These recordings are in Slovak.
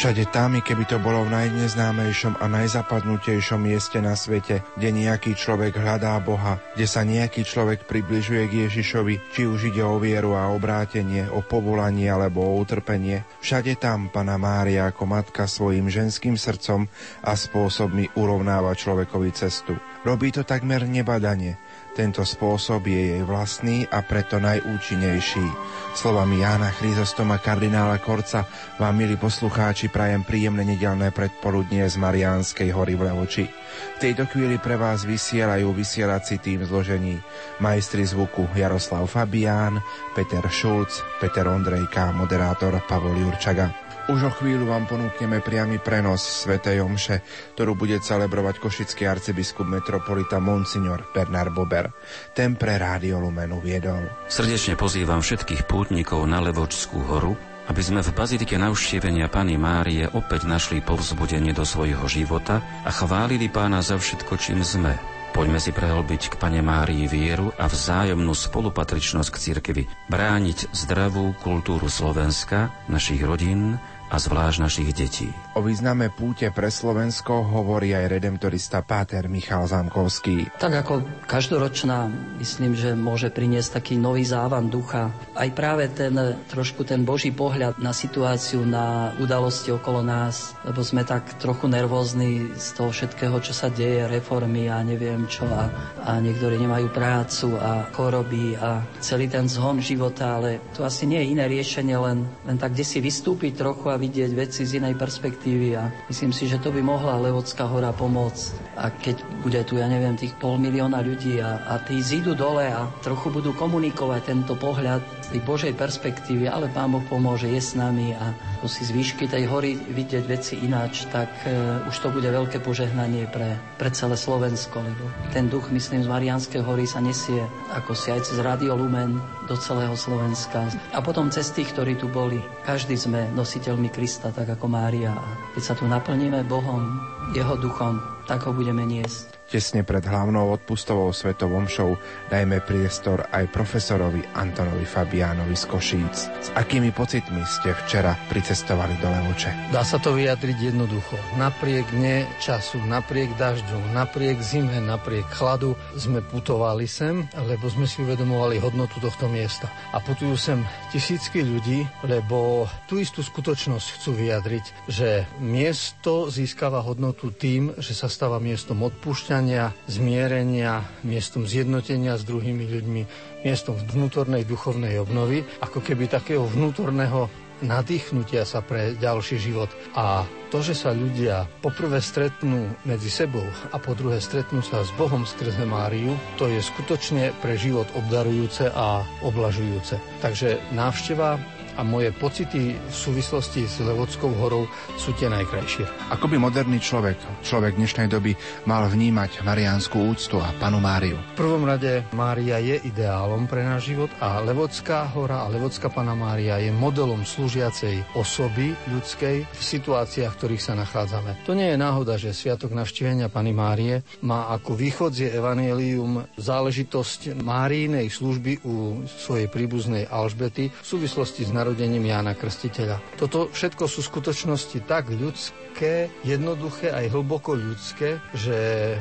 Všade tam, keby to bolo v najneznámejšom a najzapadnutejšom mieste na svete, kde nejaký človek hľadá Boha, kde sa nejaký človek približuje k Ježišovi, či už ide o vieru a obrátenie, o povolanie alebo o utrpenie, všade tam Pana Mária ako matka svojim ženským srdcom a spôsobmi urovnáva človekovi cestu. Robí to takmer nebadane, tento spôsob je jej vlastný a preto najúčinnejší. Slovami Jána Chryzostoma kardinála Korca vám, milí poslucháči, prajem príjemné nedelné predpoludnie z Mariánskej hory v Levoči. V tejto chvíli pre vás vysielajú vysielací tým zložení majstri zvuku Jaroslav Fabián, Peter Šulc, Peter Ondrejka, moderátor Pavol Jurčaga. Už o chvíľu vám ponúkneme priamy prenos Svetej Omše, ktorú bude celebrovať košický arcibiskup metropolita Monsignor Bernard Bober. Ten pre Rádio Lumenu viedol. Srdečne pozývam všetkých pútnikov na Levočskú horu, aby sme v bazilike navštívenia Pany Márie opäť našli povzbudenie do svojho života a chválili pána za všetko, čím sme. Poďme si prehlbiť k Pane Márii vieru a vzájomnú spolupatričnosť k cirkvi, brániť zdravú kultúru Slovenska, našich rodín a zvlášť našich detí. O význame púte pre Slovensko hovorí aj redemptorista Páter Michal Zamkovský. Tak ako každoročná, myslím, že môže priniesť taký nový závan ducha. Aj práve ten trošku ten Boží pohľad na situáciu, na udalosti okolo nás, lebo sme tak trochu nervózni z toho všetkého, čo sa deje, reformy a neviem čo a, a niektorí nemajú prácu a choroby a celý ten zhon života, ale to asi nie je iné riešenie, len, len tak kde si vystúpiť trochu a vidieť veci z inej perspektívy a myslím si, že to by mohla Levocká hora pomôcť. A keď bude tu, ja neviem, tých pol milióna ľudí a, a tí zídu dole a trochu budú komunikovať tento pohľad tej Božej perspektívy, ale Pán Boh pomôže, je s nami a si z výšky tej hory vidieť veci ináč, tak e, už to bude veľké požehnanie pre, pre celé Slovensko, lebo ten duch, myslím, z Marianskej hory sa nesie ako si aj cez Radio Lumen do celého Slovenska. A potom cez tých, ktorí tu boli. Každý sme nositeľmi Krista, tak ako Mária. A keď sa tu naplníme Bohom, Jeho duchom, tak ho budeme niesť. Tesne pred hlavnou odpustovou svetovom show dajme priestor aj profesorovi Antonovi Fabiánovi z Košíc. S akými pocitmi ste včera pricestovali do Levoče? Dá sa to vyjadriť jednoducho. Napriek dne času, napriek dažďu, napriek zime, napriek chladu sme putovali sem, lebo sme si uvedomovali hodnotu tohto miesta. A putujú sem tisícky ľudí, lebo tú istú skutočnosť chcú vyjadriť, že miesto získava hodnotu tým, že sa stáva miestom odpúšťania poznania, zmierenia, miestom zjednotenia s druhými ľuďmi, miestom vnútornej duchovnej obnovy, ako keby takého vnútorného nadýchnutia sa pre ďalší život. A to, že sa ľudia poprvé stretnú medzi sebou a po druhé stretnú sa s Bohom skrze Máriu, to je skutočne pre život obdarujúce a oblažujúce. Takže návšteva a moje pocity v súvislosti s Levodskou horou sú tie najkrajšie. Ako by moderný človek, človek dnešnej doby, mal vnímať mariánsku úctu a panu Máriu? V prvom rade Mária je ideálom pre náš život a Levodská hora a Levodská pana Mária je modelom slúžiacej osoby ľudskej v situáciách, v ktorých sa nachádzame. To nie je náhoda, že Sviatok navštívenia Pany Márie má ako východzie evanielium záležitosť Márijnej služby u svojej príbuznej Alžbety v súvislosti s narodením Jána Krstiteľa. Toto všetko sú skutočnosti tak ľudské, jednoduché aj hlboko ľudské, že e,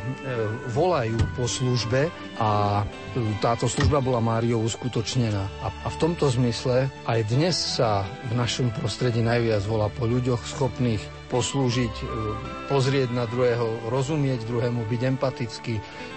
volajú po službe a táto služba bola Máriou uskutočnená. A, a v tomto zmysle aj dnes sa v našom prostredí najviac volá po ľuďoch schopných poslúžiť, e, pozrieť na druhého, rozumieť druhému, byť empatický.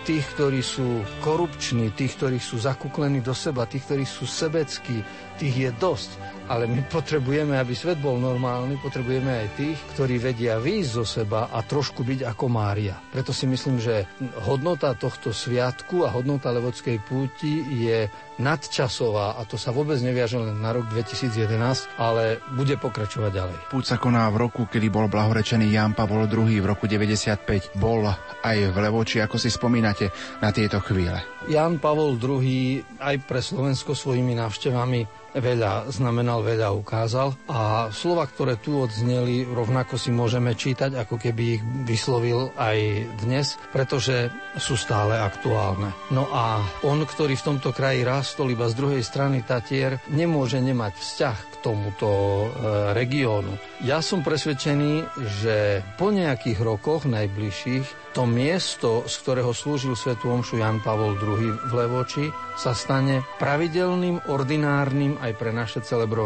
Tých, ktorí sú korupční, tých, ktorí sú zakúklení do seba, tých, ktorí sú sebeckí, tých je dosť ale my potrebujeme, aby svet bol normálny, potrebujeme aj tých, ktorí vedia výjsť zo seba a trošku byť ako Mária. Preto si myslím, že hodnota tohto sviatku a hodnota Levodskej púti je nadčasová a to sa vôbec neviaže len na rok 2011, ale bude pokračovať ďalej. Púť sa koná v roku, kedy bol blahorečený Jan Pavol II v roku 95. Bol aj v Levoči, ako si spomínate na tieto chvíle. Jan Pavol II aj pre Slovensko svojimi návštevami veľa znamenal, veľa ukázal a slova, ktoré tu odzneli, rovnako si môžeme čítať, ako keby ich vyslovil aj dnes, pretože sú stále aktuálne. No a on, ktorý v tomto kraji rástol iba z druhej strany Tatier, nemôže nemať vzťah k tomuto e, regiónu. Ja som presvedčený, že po nejakých rokoch najbližších to miesto, z ktorého slúžil svetu omšu Jan Pavol II v Levoči, sa stane pravidelným, ordinárnym aj pre naše celebrovanie.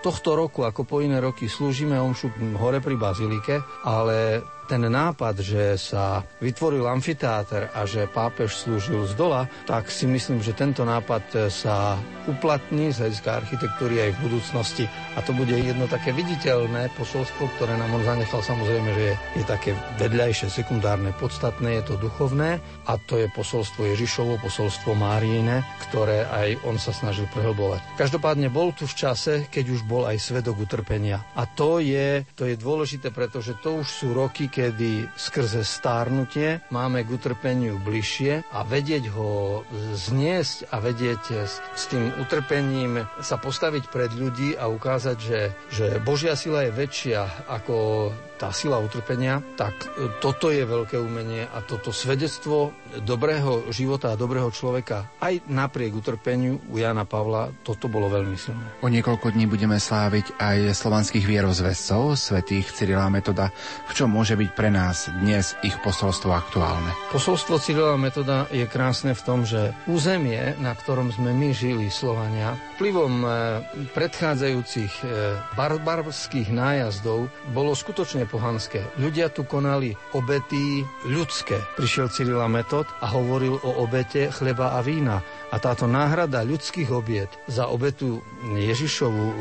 Tohto roku, ako po iné roky, slúžime omšu hore pri Bazilike, ale ten nápad, že sa vytvoril amfiteáter a že pápež slúžil z dola, tak si myslím, že tento nápad sa uplatní z hľadiska architektúry aj v budúcnosti. A to bude jedno také viditeľné posolstvo, ktoré nám on zanechal samozrejme, že je, je také vedľajšie, sekundárne, podstatné, je to duchovné a to je posolstvo Ježišovo, posolstvo Máriine, ktoré aj on sa snažil prehlbovať. Každopádne bol tu v čase, keď už bol aj svedok utrpenia. A to je, to je dôležité, pretože to už sú roky, kedy skrze stárnutie máme k utrpeniu bližšie a vedieť ho zniesť a vedieť s, tým utrpením sa postaviť pred ľudí a ukázať, že, že Božia sila je väčšia ako tá sila utrpenia, tak e, toto je veľké umenie a toto svedectvo dobrého života a dobrého človeka aj napriek utrpeniu u Jana Pavla, toto bolo veľmi silné. O niekoľko dní budeme sláviť aj slovanských vierozvescov, svetých Cyrila Metoda. V čom môže byť pre nás dnes ich posolstvo aktuálne? Posolstvo Cyrila Metoda je krásne v tom, že územie, na ktorom sme my žili, Slovania, vplyvom e, predchádzajúcich e, barbarských nájazdov bolo skutočne pohanské. Ľudia tu konali obety ľudské. Prišiel Cyrila Metod a hovoril o obete chleba a vína. A táto náhrada ľudských obiet za obetu Ježišovu, e,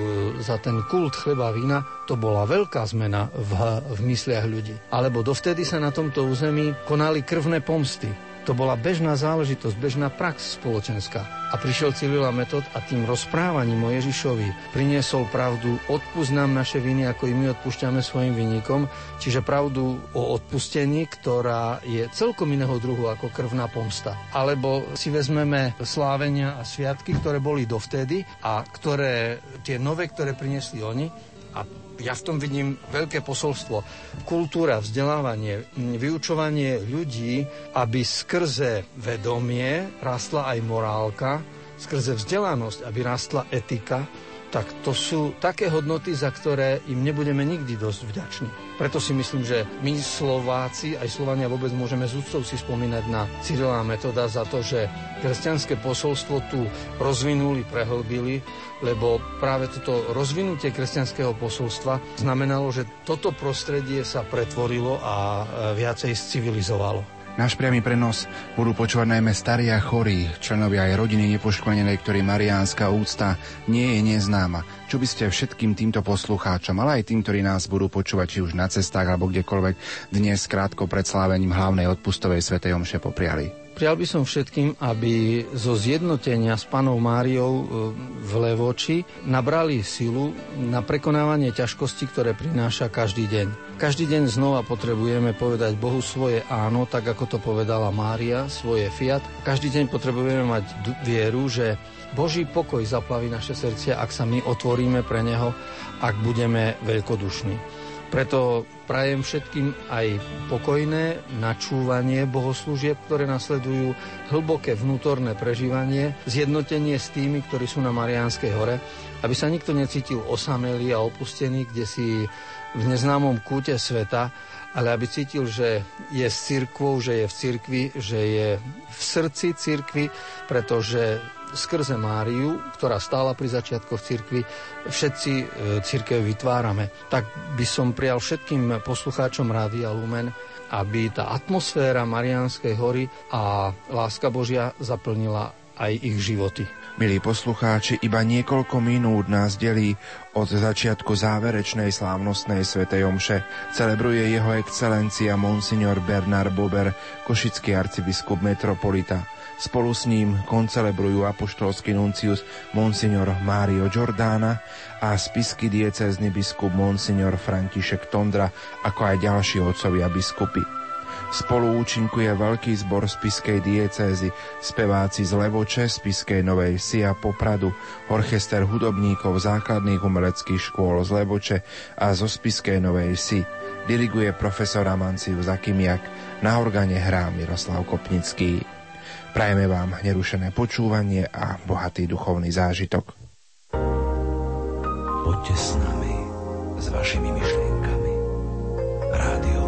za ten kult chleba a vína, to bola veľká zmena v, v mysliach ľudí. Alebo dovtedy sa na tomto území konali krvné pomsty. To bola bežná záležitosť, bežná prax spoločenská. A prišiel Cyrila Metod a tým rozprávaním o Ježišovi priniesol pravdu, odpúsť nám naše viny, ako i my odpúšťame svojim vinníkom, čiže pravdu o odpustení, ktorá je celkom iného druhu ako krvná pomsta. Alebo si vezmeme slávenia a sviatky, ktoré boli dovtedy a ktoré, tie nové, ktoré priniesli oni a ja v tom vidím veľké posolstvo. Kultúra, vzdelávanie, vyučovanie ľudí, aby skrze vedomie rastla aj morálka, skrze vzdelanosť, aby rastla etika, tak to sú také hodnoty, za ktoré im nebudeme nikdy dosť vďační. Preto si myslím, že my Slováci, aj Slovania vôbec môžeme z úctou si spomínať na Cyrila metoda za to, že kresťanské posolstvo tu rozvinuli, prehlbili, lebo práve toto rozvinutie kresťanského posolstva znamenalo, že toto prostredie sa pretvorilo a e, viacej civilizovalo. Náš priamy prenos budú počúvať najmä starí a chorí, členovia aj rodiny nepoškvrnenej, ktorí mariánska úcta nie je neznáma. Čo by ste všetkým týmto poslucháčom, ale aj tým, ktorí nás budú počúvať či už na cestách alebo kdekoľvek dnes krátko pred slávením hlavnej odpustovej svetej omše popriali? Prial by som všetkým, aby zo zjednotenia s panou Máriou e, v Levoči nabrali silu na prekonávanie ťažkostí, ktoré prináša každý deň. Každý deň znova potrebujeme povedať Bohu svoje áno, tak ako to povedala Mária, svoje fiat. Každý deň potrebujeme mať vieru, že Boží pokoj zaplaví naše srdcia, ak sa my otvoríme pre Neho, ak budeme veľkodušní. Preto prajem všetkým aj pokojné načúvanie bohoslúžieb, ktoré nasledujú hlboké vnútorné prežívanie, zjednotenie s tými, ktorí sú na Mariánskej hore, aby sa nikto necítil osamelý a opustený, kde si v neznámom kúte sveta, ale aby cítil, že je s cirkvou, že je v cirkvi, že je v srdci cirkvi, pretože skrze Máriu, ktorá stála pri začiatkoch cirkvi, všetci e, cirkev vytvárame. Tak by som prijal všetkým poslucháčom Rádia Lumen, aby tá atmosféra Marianskej hory a láska Božia zaplnila aj ich životy. Milí poslucháči, iba niekoľko minút nás delí od začiatku záverečnej slávnostnej svetej omše. Celebruje jeho excelencia Monsignor Bernard Bober, košický arcibiskup metropolita. Spolu s ním koncelebrujú apoštolský nuncius Monsignor Mário Giordana a spisky diecézny biskup Monsignor František Tondra, ako aj ďalší otcovia biskupy. Spolu účinkuje veľký zbor spiskej diecézy, speváci z Levoče, spiskej Novej Sia Popradu, orchester hudobníkov základných umeleckých škôl z Levoče a zo spiskej Novej Si. Diriguje profesor Amanciu Zakimiak, na organe hrá Miroslav Kopnický. Prajeme vám nerušené počúvanie a bohatý duchovný zážitok. Poďte s nami, s vašimi myšlienkami. Rádio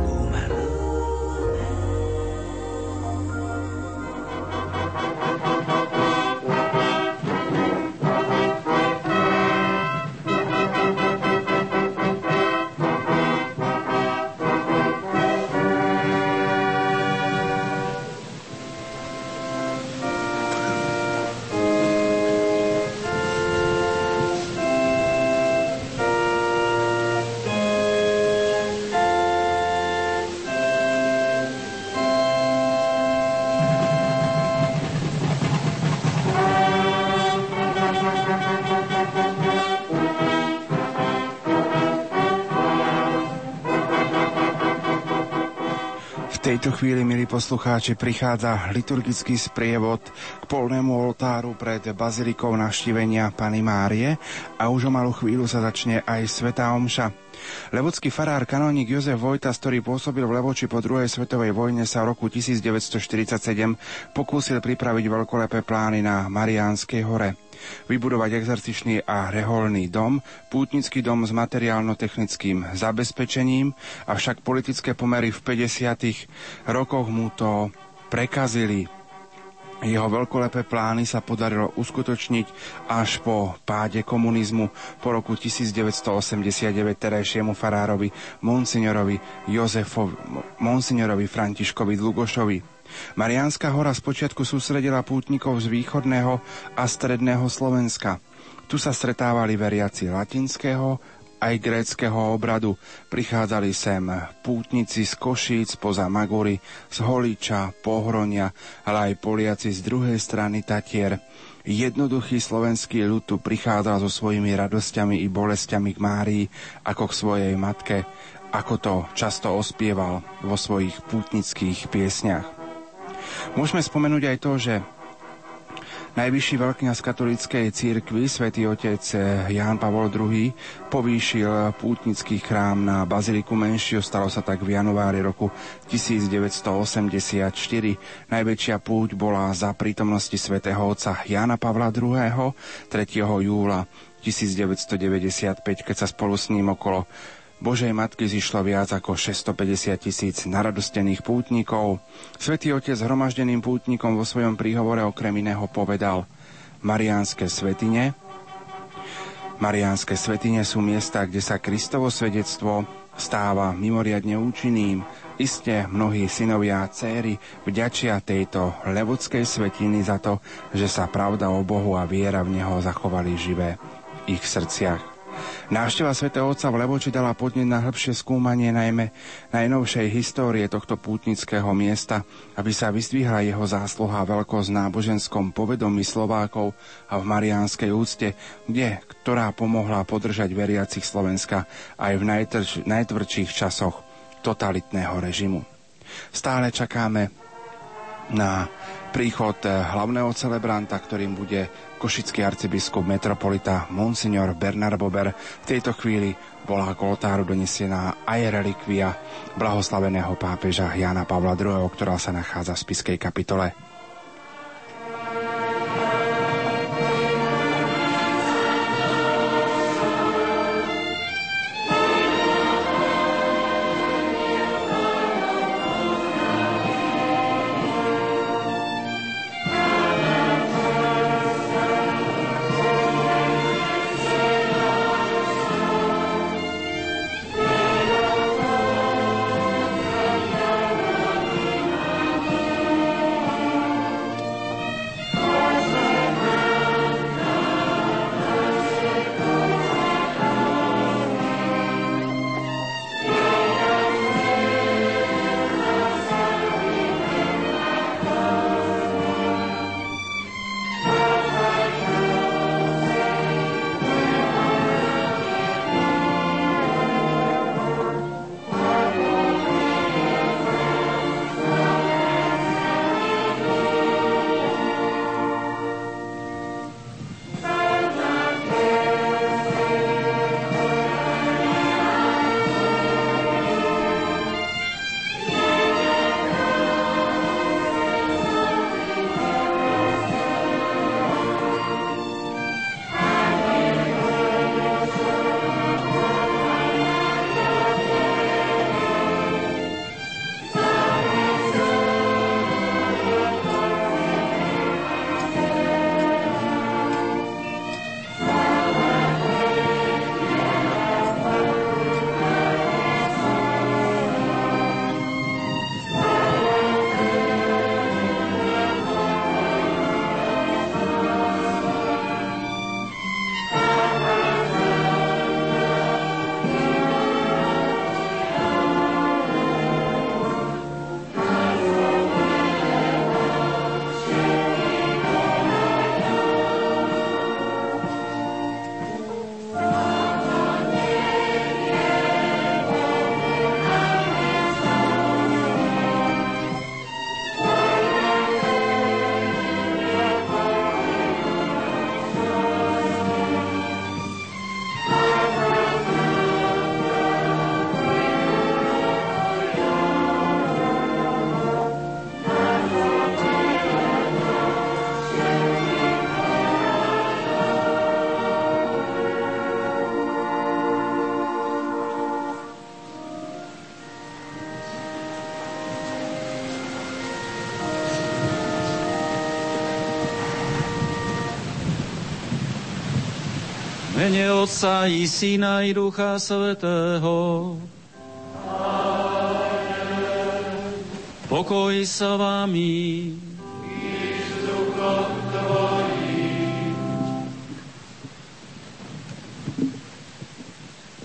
chvíli, milí poslucháči, prichádza liturgický sprievod k polnému oltáru pred bazilikou navštívenia Pany Márie a už o malú chvíľu sa začne aj Svetá Omša. Levodský farár kanónik Jozef Vojtas, ktorý pôsobil v Levoči po druhej svetovej vojne, sa v roku 1947 pokúsil pripraviť veľkolepé plány na Mariánskej hore vybudovať exercičný a reholný dom, pútnický dom s materiálno-technickým zabezpečením, avšak politické pomery v 50. rokoch mu to prekazili. Jeho veľkolepé plány sa podarilo uskutočniť až po páde komunizmu po roku 1989 terajšiemu farárovi Monsignorovi Jozefovi, Monsignorovi Františkovi Dlugošovi. Mariánska hora spočiatku sústredila pútnikov z východného a stredného Slovenska. Tu sa stretávali veriaci latinského aj gréckého obradu. Prichádzali sem pútnici z Košíc, poza Magury, z Holiča, Pohronia, ale aj Poliaci z druhej strany Tatier. Jednoduchý slovenský ľud tu prichádzal so svojimi radosťami i bolestiami k Márii ako k svojej matke, ako to často ospieval vo svojich pútnických piesniach. Môžeme spomenúť aj to, že Najvyšší veľkňaz katolíckej církvy, svätý otec Ján Pavol II, povýšil pútnický chrám na Baziliku menšiu, stalo sa tak v januári roku 1984. Najväčšia púť bola za prítomnosti svätého otca Jána Pavla II. 3. júla 1995, keď sa spolu s ním okolo Božej Matky zišlo viac ako 650 tisíc naradostených pútnikov. Svetý Otec hromaždeným pútnikom vo svojom príhovore okrem iného povedal Mariánske svetine. Mariánske svetine sú miesta, kde sa Kristovo svedectvo stáva mimoriadne účinným. Isté mnohí synovia a céry vďačia tejto levodskej svetiny za to, že sa pravda o Bohu a viera v Neho zachovali živé v ich srdciach. Návšteva svätého Otca v Levoči dala podnet na hĺbšie skúmanie najmä najnovšej histórie tohto pútnického miesta, aby sa vyzdvihla jeho zásluha veľkosť náboženskom povedomí Slovákov a v Mariánskej úcte, kde, ktorá pomohla podržať veriacich Slovenska aj v najtrč, najtvrdších časoch totalitného režimu. Stále čakáme na príchod hlavného celebranta, ktorým bude košický arcibiskup metropolita Monsignor Bernard Bober. V tejto chvíli bola k oltáru donesená aj relikvia blahoslaveného pápeža Jana Pavla II., ktorá sa nachádza v spiskej kapitole. Mene Otca i Syna i Ducha Svetého. Pokoj sa vami.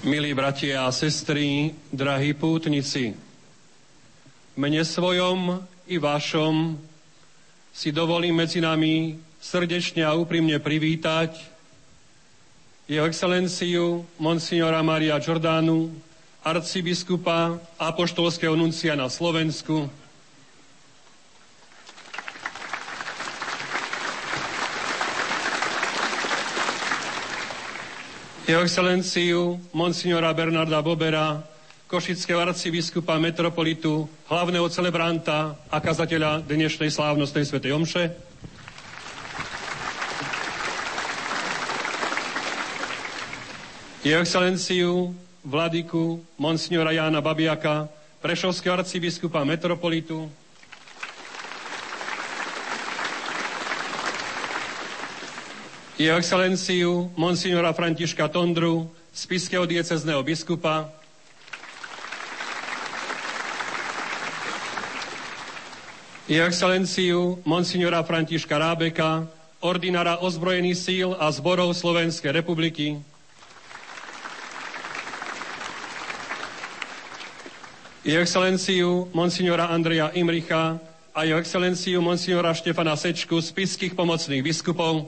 Milí bratia a sestry, drahí pútnici, v mene svojom i vašom si dovolím medzi nami srdečne a úprimne privítať jeho excelenciu Monsignora Maria Giordánu, arcibiskupa apoštolského nuncia na Slovensku, Jeho excelenciu Monsignora Bernarda Bobera, košického arcibiskupa metropolitu, hlavného celebranta a kazateľa dnešnej slávnostnej svätej Omše, Jeho excelenciu vladiku monsignora Jána Babiaka, prešovského arcibiskupa metropolitu, jeho excelenciu monsignora Františka Tondru, spiského diecezného biskupa, jeho excelenciu monsignora Františka Rábeka, ordinára ozbrojených síl a zborov Slovenskej republiky, jeho excelenciu monsignora Andreja Imricha a jeho excelenciu monsignora Štefana Sečku z piských pomocných biskupov,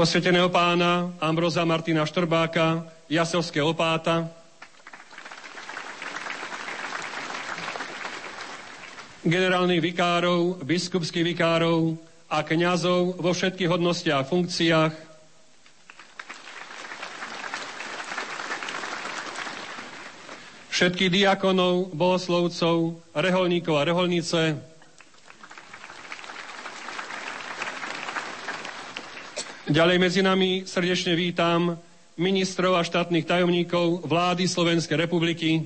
osvieteného pána Ambroza Martina Štrbáka, Jasovského opáta, generálnych vikárov, biskupských vikárov a kňazov vo všetkých hodnostiach a funkciách, všetkých diakonov, bohoslovcov, reholníkov a reholnice, Ďalej medzi nami srdečne vítam ministrov a štátnych tajomníkov vlády Slovenskej republiky,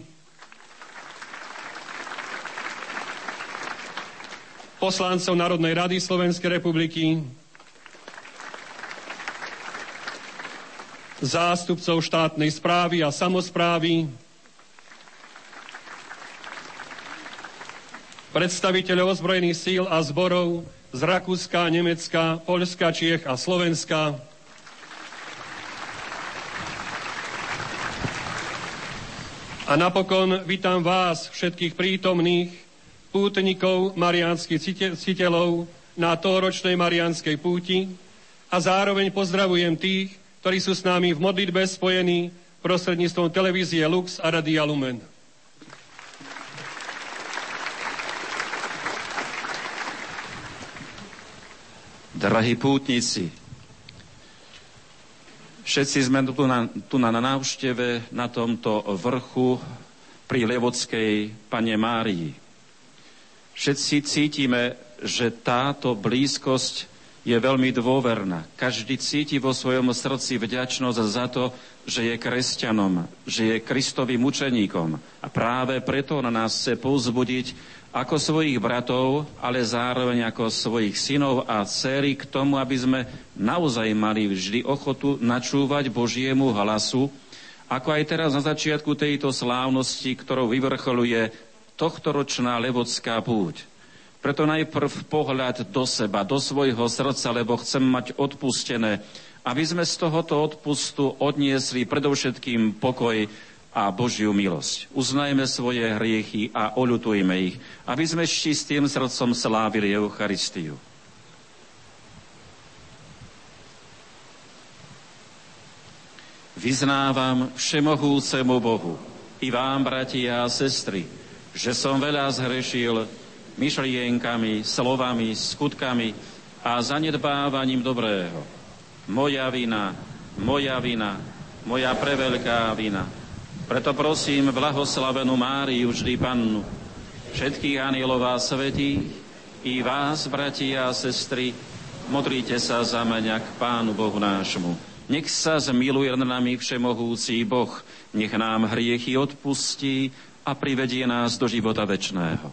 poslancov Národnej rady Slovenskej republiky, zástupcov štátnej správy a samozprávy, predstaviteľov ozbrojených síl a zborov z Rakúska, Nemecka, Polska, Čiech a Slovenska. A napokon vítam vás, všetkých prítomných, pútnikov mariánskych citeľov na tohoročnej mariánskej púti a zároveň pozdravujem tých, ktorí sú s nami v modlitbe spojení prostredníctvom televízie Lux a Radia Lumen. Drahí pútnici, všetci sme tu na, tu na návšteve na tomto vrchu pri Levodskej Pane Márii. Všetci cítime, že táto blízkosť je veľmi dôverná. Každý cíti vo svojom srdci vďačnosť za to, že je kresťanom, že je Kristovým učeníkom. A práve preto na nás chce povzbudiť, ako svojich bratov, ale zároveň ako svojich synov a dcery k tomu, aby sme naozaj mali vždy ochotu načúvať Božiemu hlasu, ako aj teraz na začiatku tejto slávnosti, ktorou vyvrcholuje tohtoročná levodská púť. Preto najprv pohľad do seba, do svojho srdca, lebo chcem mať odpustené, aby sme z tohoto odpustu odniesli predovšetkým pokoj, a Božiu milosť. Uznajme svoje hriechy a oľutujme ich, aby sme s čistým srdcom slávili Eucharistiu. Vyznávam všemohúcemu Bohu i vám, bratia a sestry, že som veľa zhrešil myšlienkami, slovami, skutkami a zanedbávaním dobrého. Moja vina, moja vina, moja preveľká vina – preto prosím blahoslavenú Máriu, vždy pannu, všetkých anielov a svetí, i vás, bratia a sestry, modlite sa za mňa k Pánu Bohu nášmu. Nech sa zmiluje nad nami všemohúci Boh, nech nám hriechy odpustí a privedie nás do života večného.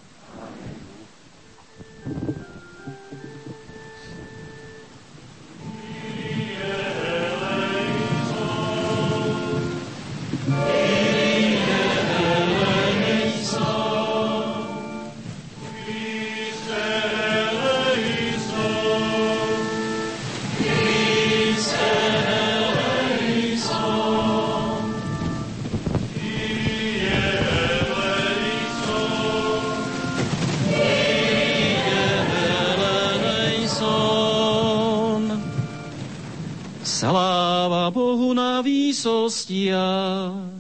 Na výsostiach.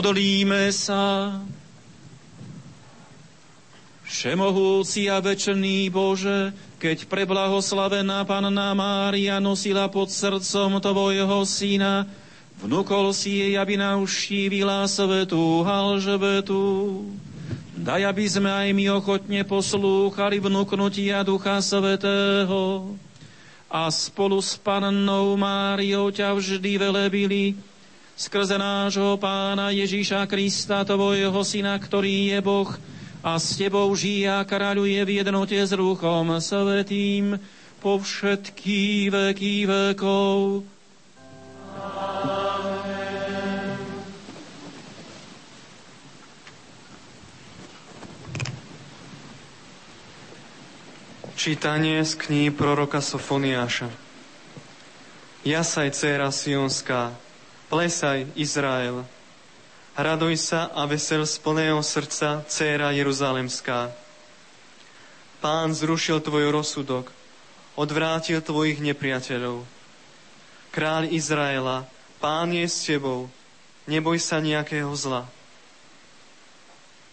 Modlíme sa. Všemohúci a večný Bože, keď preblahoslavená Panna Mária nosila pod srdcom Tvojho syna, vnúkol si jej, aby navštívila svetú Halžbetu. Daj, aby sme aj my ochotne poslúchali vnúknutia Ducha Svetého a spolu s Pannou Máriou ťa vždy velebili, skrze nášho Pána Ježíša Krista, Tvojho Syna, ktorý je Boh a s Tebou žije a kráľuje v jednote s Ruchom Svetým po všetky veky vekov. Čítanie z kníh proroka Sofoniáša. Jasaj, dcera Sionská, Plesaj, Izrael. Raduj sa a vesel z plného srdca, dcéra Jeruzalemská. Pán zrušil tvoj rozsudok, odvrátil tvojich nepriateľov. Kráľ Izraela, pán je s tebou, neboj sa nejakého zla.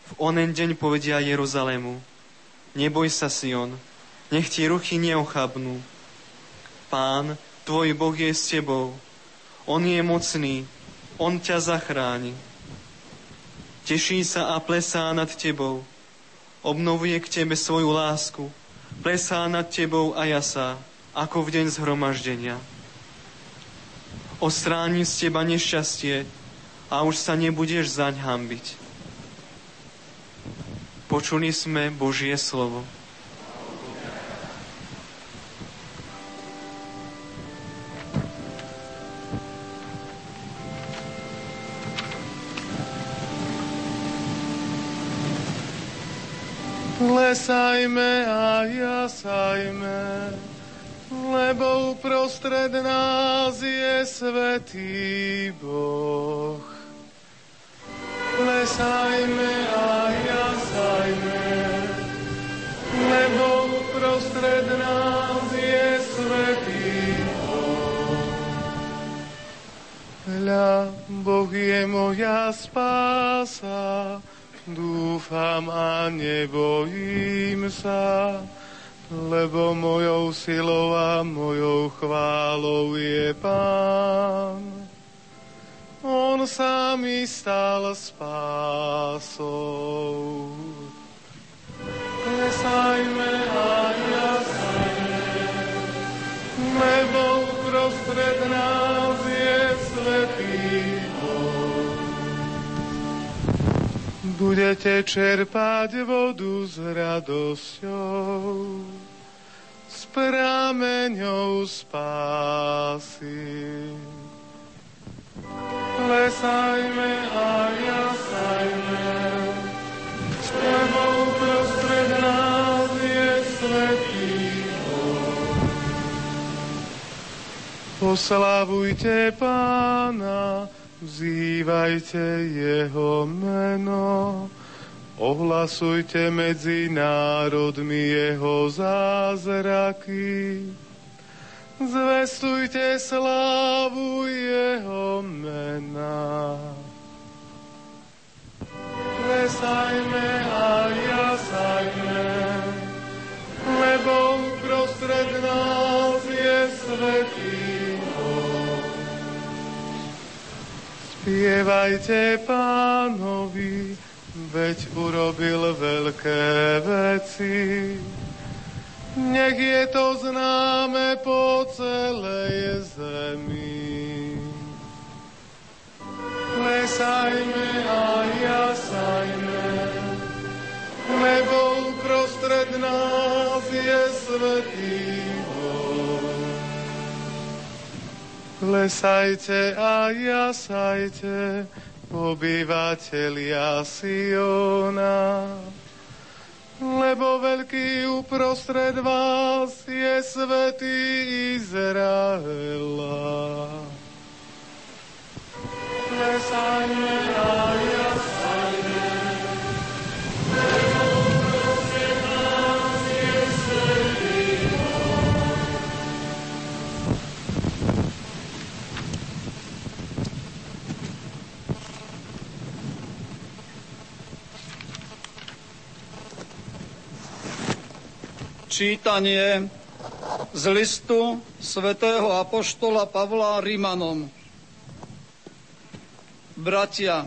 V onen deň povedia Jeruzalému, neboj sa Sion, nech ti ruchy neochabnú. Pán, tvoj Boh je s tebou, on je mocný, On ťa zachráni. Teší sa a plesá nad tebou. Obnovuje k tebe svoju lásku. Plesá nad tebou a jasá, ako v deň zhromaždenia. Ostráni z teba nešťastie a už sa nebudeš zaň hambiť. Počuli sme Božie slovo. Plesajme a jasajme, lebo uprostred nás je svetý Boh. Plesajme a jasajme, lebo uprostred nás je svetý Boh. Hľa, Boh je moja spása, Dúfam a nebojím sa, lebo mojou silou a mojou chválou je Pán. On sa mi stal spásou. Plesajme a jasajme, lebo uprostred nás budete čerpať vodu s radosťou, s prameňou spásy. Plesajme a jasajme, lebo uprostred nás je svetý Oslavujte Pána, Vzývajte jeho meno, ohlasujte medzi národmi jeho zázraky. Zvestujte slávu jeho mena. Plesajme a jasajme, lebo prostred nás je svetý Spievajte pánovi, veď urobil veľké veci. Nech je to známe po celej zemi. Plesajme a jasajme, lebo uprostred nás je svetý Plesajte a jasajte, obyvatelia Siona, lebo veľký uprostred vás je svetý Izraela. Plesajme a jasajme, Čítanie z listu svätého Apoštola Pavla Rimanom. Bratia,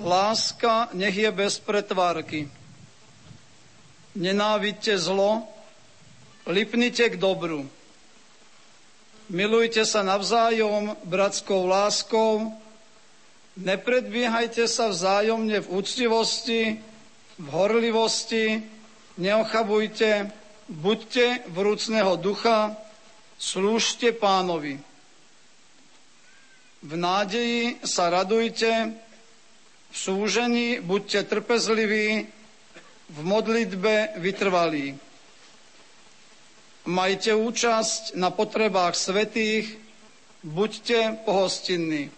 láska nech je bez pretvárky. Nenávidte zlo, lipnite k dobru. Milujte sa navzájom bratskou láskou, nepredbiehajte sa vzájomne v úctivosti, v horlivosti, neochabujte, buďte vrúcného ducha, slúžte pánovi. V nádeji sa radujte, v súžení buďte trpezliví, v modlitbe vytrvalí. Majte účasť na potrebách svetých, buďte pohostinní.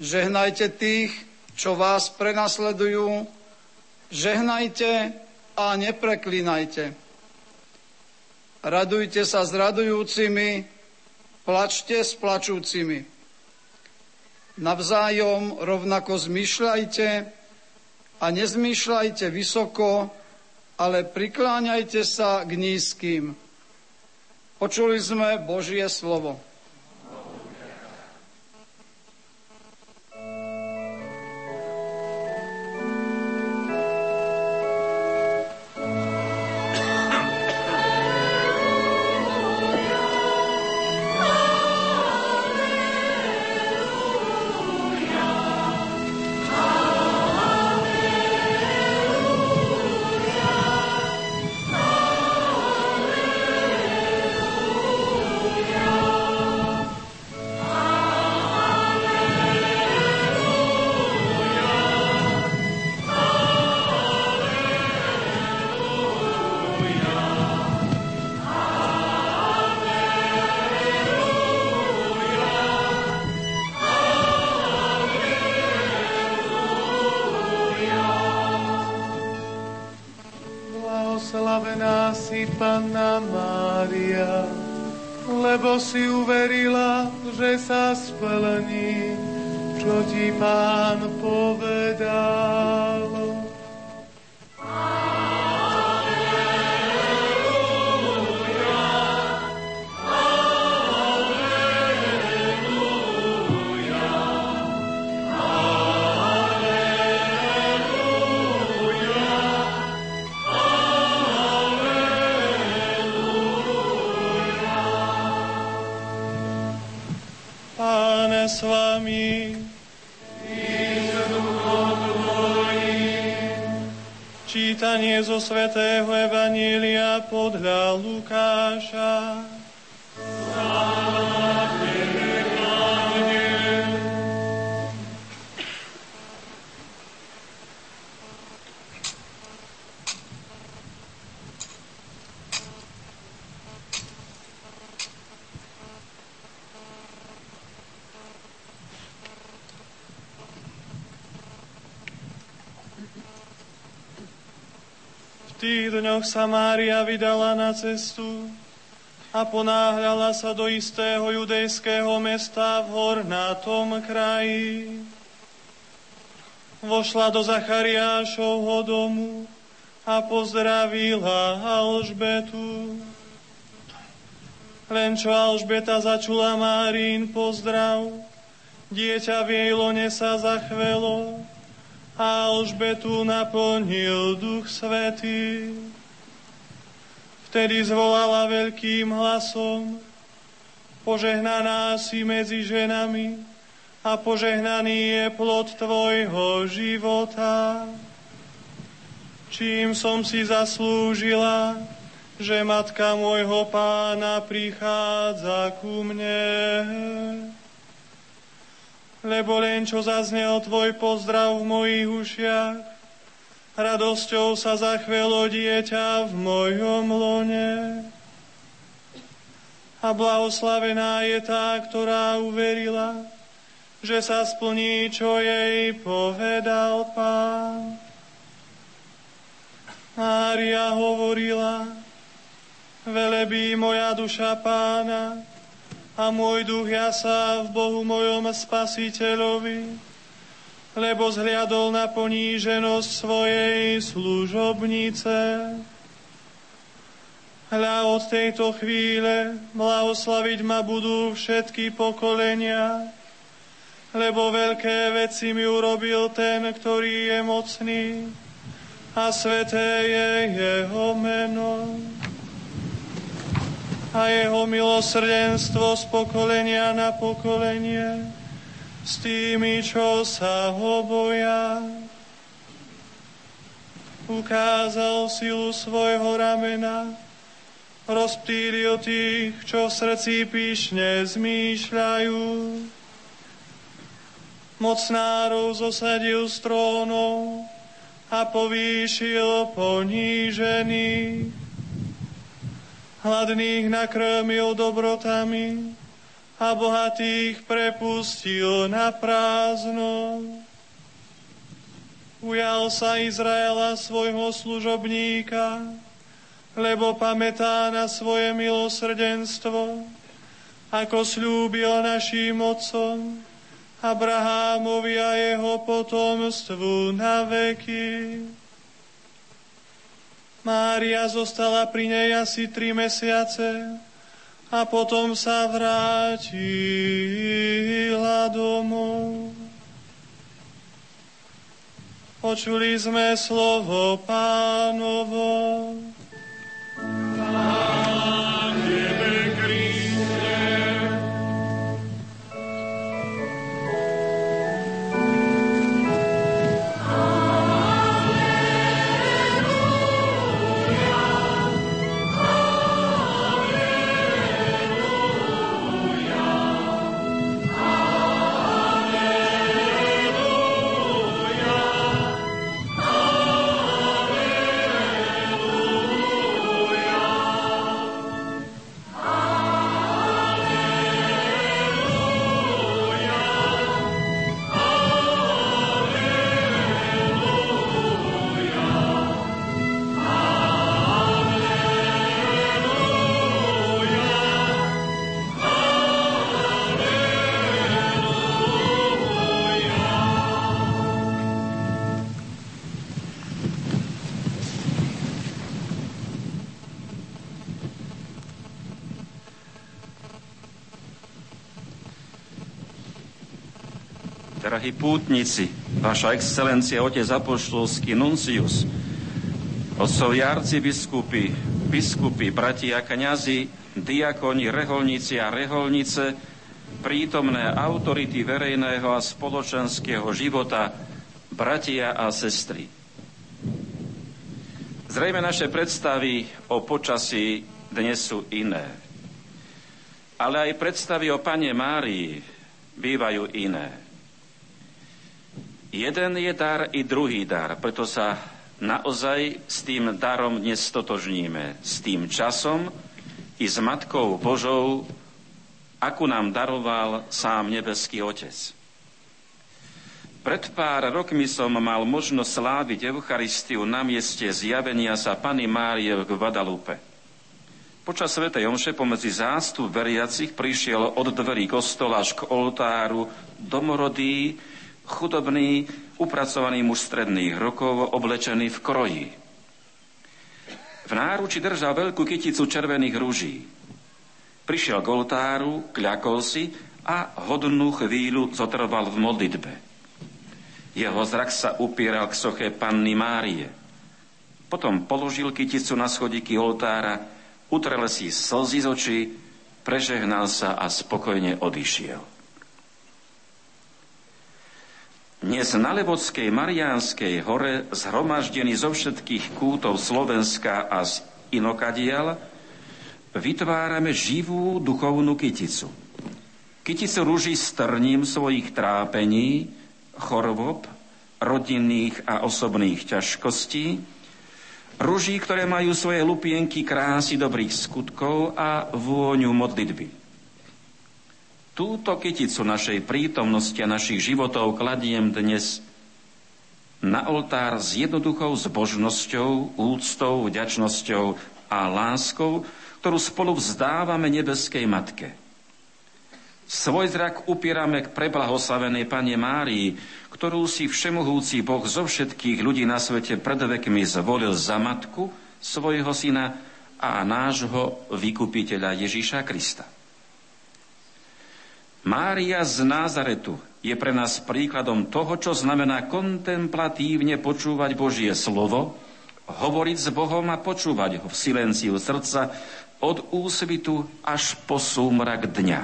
Žehnajte tých, čo vás prenasledujú, Žehnajte a nepreklínajte. Radujte sa s radujúcimi, plačte s plačúcimi. Navzájom rovnako zmýšľajte a nezmýšľajte vysoko, ale prikláňajte sa k nízkym. Počuli sme Božie slovo. Sa Mária vydala na cestu a ponáhľala sa do istého judejského mesta v hornatom kraji. Vošla do Zachariášovho domu a pozdravila Alžbetu. Len čo Alžbeta začula Márín pozdrav, dieťa v jej lone sa zachvelo a Alžbetu naplnil Duch Svetý. Vtedy zvolala veľkým hlasom, požehnaná si medzi ženami a požehnaný je plod tvojho života. Čím som si zaslúžila, že matka môjho pána prichádza ku mne lebo len čo zaznel tvoj pozdrav v mojich ušiach, radosťou sa zachvelo dieťa v mojom lone. A blahoslavená je tá, ktorá uverila, že sa splní, čo jej povedal pán. Mária hovorila, velebí moja duša pána, a môj duch sa v Bohu mojom spasiteľovi, lebo zhliadol na poníženosť svojej služobnice. Hľa od tejto chvíle blahoslaviť ma budú všetky pokolenia, lebo veľké veci mi urobil ten, ktorý je mocný a sveté je jeho meno a jeho milosrdenstvo z pokolenia na pokolenie s tými, čo sa ho boja. Ukázal silu svojho ramena, rozptýlil tých, čo v srdci píšne zmýšľajú. Mocnárov zosadil z trónov a povýšil ponížených hladných nakrmil dobrotami a bohatých prepustil na prázdno. Ujal sa Izraela svojho služobníka, lebo pamätá na svoje milosrdenstvo, ako slúbil našim otcom, Abrahámovi a jeho potomstvu na veky. Mária zostala pri nej asi tri mesiace a potom sa vrátila domov. Počuli sme slovo pánovo. Pútnici, Vaša excelencia, otec apoštolský nuncius, otcovia arcibiskupy, biskupy, bratia kňazi, diakoni, reholníci a reholnice, prítomné autority verejného a spoločenského života, bratia a sestry. Zrejme naše predstavy o počasí dnes sú iné. Ale aj predstavy o Pane Márii bývajú iné. Jeden je dar i druhý dar, preto sa naozaj s tým darom dnes stotožníme. S tým časom i s Matkou Božou, akú nám daroval sám nebeský Otec. Pred pár rokmi som mal možnosť sláviť Eucharistiu na mieste zjavenia sa Pany Márie v Guadalupe. Počas Svetej Omše pomedzi zástup veriacich prišiel od dverí kostola až k oltáru domorodý, chudobný, upracovaný muž stredných rokov, oblečený v kroji. V náruči držal veľkú kyticu červených rúží. Prišiel k oltáru, kľakol si a hodnú chvíľu zotrval v modlitbe. Jeho zrak sa upieral k soche Panny Márie. Potom položil kyticu na schodiky oltára, utrel si slzy z očí, prežehnal sa a spokojne odišiel. Dnes na Levodskej Mariánskej hore, zhromaždený zo všetkých kútov Slovenska a z inokadiel, vytvárame živú duchovnú kyticu. Kyticu rúži strním svojich trápení, chorob, rodinných a osobných ťažkostí, ruží, ktoré majú svoje lupienky krásy dobrých skutkov a vôňu modlitby. Túto kyticu našej prítomnosti a našich životov kladiem dnes na oltár s jednoduchou zbožnosťou, úctou, vďačnosťou a láskou, ktorú spolu vzdávame nebeskej Matke – Svoj zrak upierame k preblahoslavenej Pane Márii, ktorú si všemohúci Boh zo všetkých ľudí na svete pred vekmi zvolil za matku svojho syna a nášho vykupiteľa Ježíša Krista. Mária z Názaretu je pre nás príkladom toho, čo znamená kontemplatívne počúvať Božie slovo, hovoriť s Bohom a počúvať ho v silenciu srdca od úsvitu až po súmrak dňa.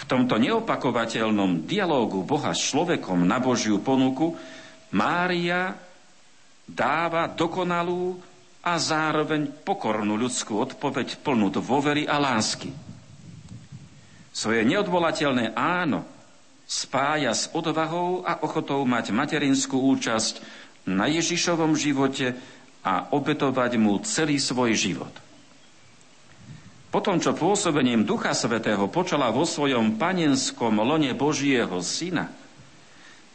V tomto neopakovateľnom dialógu Boha s človekom na Božiu ponuku Mária dáva dokonalú a zároveň pokornú ľudskú odpoveď plnú dôvery a lásky. Svoje neodvolateľné áno. Spája s odvahou a ochotou mať materinskú účasť na Ježišovom živote a obetovať mu celý svoj život – potom, čo pôsobením Ducha Svetého počala vo svojom panenskom lone Božieho Syna,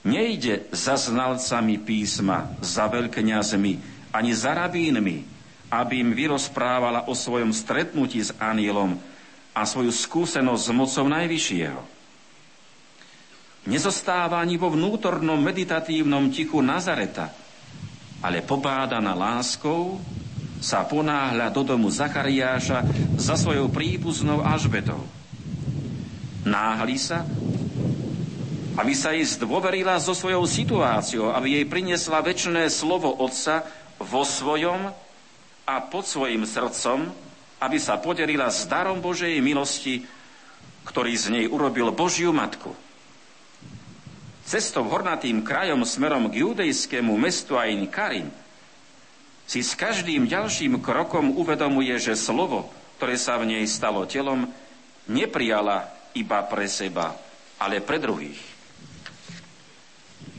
nejde za znalcami písma, za veľkňazmi, ani za rabínmi, aby im vyrozprávala o svojom stretnutí s anielom a svoju skúsenosť s mocou Najvyššieho. Nezostáva ani vo vnútornom meditatívnom tichu Nazareta, ale pobádaná láskou sa ponáhľa do domu Zachariáša za svojou príbuznou Alžbetou. Náhli sa, aby sa jej zdôverila so svojou situáciou, aby jej priniesla väčšné slovo Otca vo svojom a pod svojim srdcom, aby sa podelila s darom Božej milosti, ktorý z nej urobil Božiu Matku. Cestou hornatým krajom smerom k judejskému mestu Ain Karim – si s každým ďalším krokom uvedomuje, že slovo, ktoré sa v nej stalo telom, neprijala iba pre seba, ale pre druhých.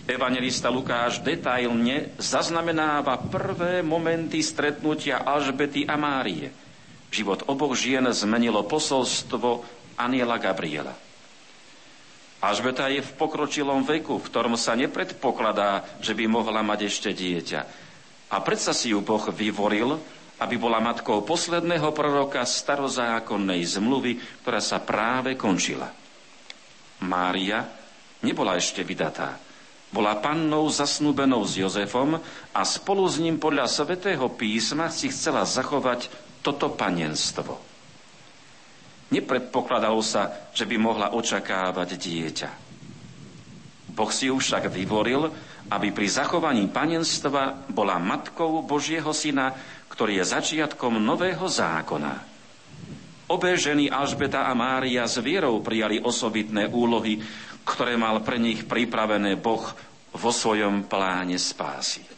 Evangelista Lukáš detailne zaznamenáva prvé momenty stretnutia Alžbety a Márie. Život oboch žien zmenilo posolstvo Aniela Gabriela. Alžbeta je v pokročilom veku, v ktorom sa nepredpokladá, že by mohla mať ešte dieťa. A predsa si ju Boh vyvoril, aby bola matkou posledného proroka starozákonnej zmluvy, ktorá sa práve končila. Mária nebola ešte vydatá. Bola pannou zasnúbenou s Jozefom a spolu s ním podľa svätého písma si chcela zachovať toto panenstvo. Nepredpokladalo sa, že by mohla očakávať dieťa. Boh si ju však vyvoril aby pri zachovaní panenstva bola matkou Božieho syna, ktorý je začiatkom nového zákona. Obe ženy Alžbeta a Mária s vierou prijali osobitné úlohy, ktoré mal pre nich pripravené Boh vo svojom pláne spásy.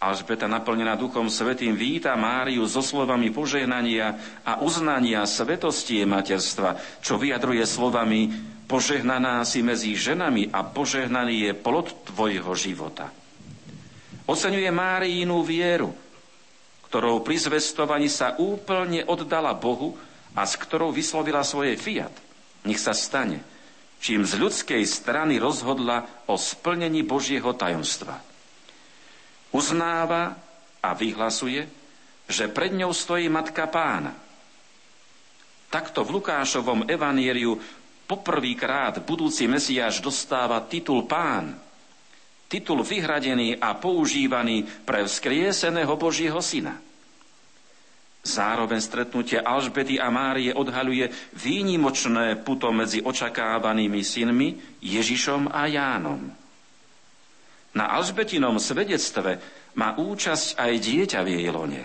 Alžbeta naplnená Duchom Svetým víta Máriu so slovami požehnania a uznania svetosti jej materstva, čo vyjadruje slovami požehnaná si medzi ženami a požehnaný je plod tvojho života. Oceňuje Máriinu vieru, ktorou pri zvestovaní sa úplne oddala Bohu a s ktorou vyslovila svoje fiat. Nech sa stane, čím z ľudskej strany rozhodla o splnení Božieho tajomstva uznáva a vyhlasuje, že pred ňou stojí Matka Pána. Takto v Lukášovom evanieriu poprvýkrát budúci Mesiáš dostáva titul Pán, titul vyhradený a používaný pre vzkrieseného Božieho Syna. Zároveň stretnutie Alžbety a Márie odhaľuje výnimočné puto medzi očakávanými synmi Ježišom a Jánom. Na Alžbetinom svedectve má účasť aj dieťa v jej lone.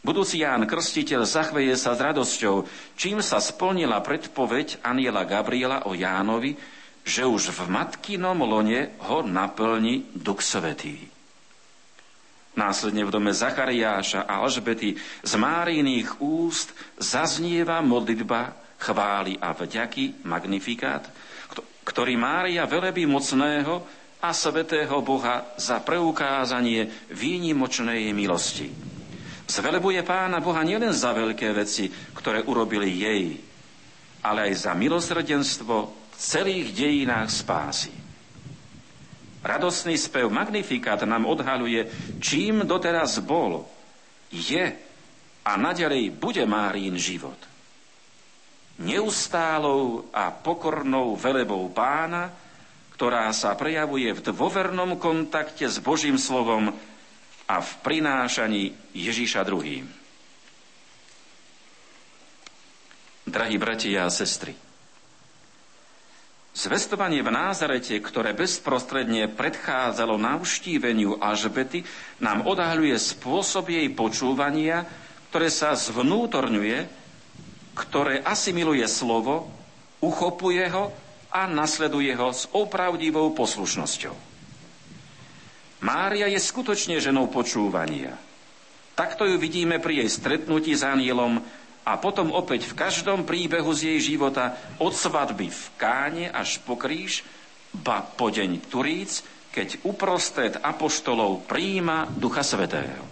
Budúci Ján Krstiteľ zachveje sa s radosťou, čím sa splnila predpoveď aniela Gabriela o Jánovi, že už v matkinom lone ho naplní Duch Svetý. Následne v dome Zachariáša a Alžbety z Máriných úst zaznieva modlitba chvály a vďaky, magnifikát, ktorý Mária velebí mocného, a svetého Boha za preukázanie výnimočnej milosti. Zvelebuje pána Boha nielen za veľké veci, ktoré urobili jej, ale aj za milosrdenstvo v celých dejinách spásy. Radostný spev Magnifikát nám odhaluje, čím doteraz bol, je a naďalej bude Márín život. Neustálou a pokornou velebou pána, ktorá sa prejavuje v dôvernom kontakte s Božím slovom a v prinášaní Ježíša druhým. Drahí bratia a sestry, Zvestovanie v Názarete, ktoré bezprostredne predchádzalo navštíveniu Alžbety, nám odhaľuje spôsob jej počúvania, ktoré sa zvnútorňuje, ktoré asimiluje slovo, uchopuje ho a nasleduje ho s opravdivou poslušnosťou. Mária je skutočne ženou počúvania. Takto ju vidíme pri jej stretnutí s anielom a potom opäť v každom príbehu z jej života od svadby v Káne až po kríž, ba po deň Turíc, keď uprostred apoštolov príjima Ducha Svetého.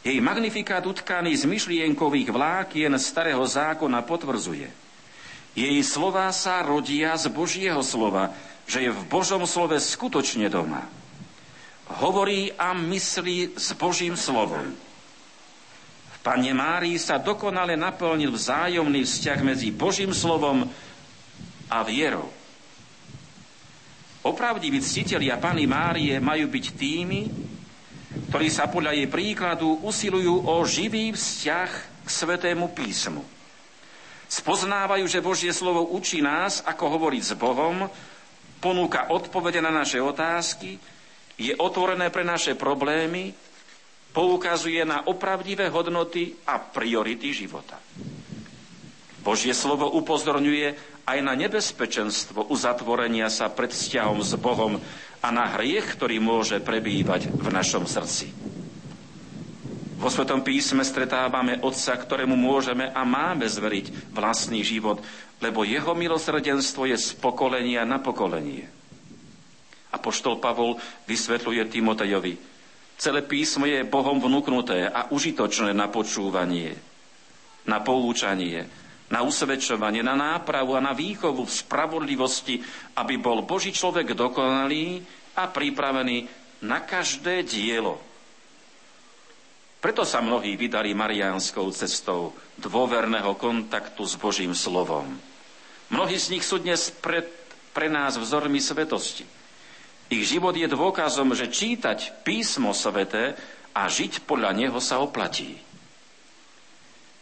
Jej magnifikát utkaný z myšlienkových vlákien starého zákona potvrdzuje – jej slova sa rodia z Božieho slova, že je v Božom slove skutočne doma. Hovorí a myslí s Božím slovom. V Pane Márii sa dokonale naplnil vzájomný vzťah medzi Božím slovom a vierou. Opravdiví ctitelia Pany Márie majú byť tými, ktorí sa podľa jej príkladu usilujú o živý vzťah k Svetému písmu Spoznávajú, že Božie slovo učí nás, ako hovoriť s Bohom, ponúka odpovede na naše otázky, je otvorené pre naše problémy, poukazuje na opravdivé hodnoty a priority života. Božie slovo upozorňuje aj na nebezpečenstvo uzatvorenia sa pred vzťahom s Bohom a na hriech, ktorý môže prebývať v našom srdci. Vo Svetom písme stretávame Otca, ktorému môžeme a máme zveriť vlastný život, lebo jeho milosrdenstvo je z pokolenia na pokolenie. A poštol Pavol vysvetľuje Timotejovi, celé písmo je Bohom vnúknuté a užitočné na počúvanie, na poučanie, na usvedčovanie, na nápravu a na výchovu v spravodlivosti, aby bol Boží človek dokonalý a pripravený na každé dielo, preto sa mnohí vydali mariánskou cestou dôverného kontaktu s Božím slovom. Mnohí z nich sú dnes pre, pre nás vzormi svetosti. Ich život je dôkazom, že čítať písmo sveté a žiť podľa neho sa oplatí.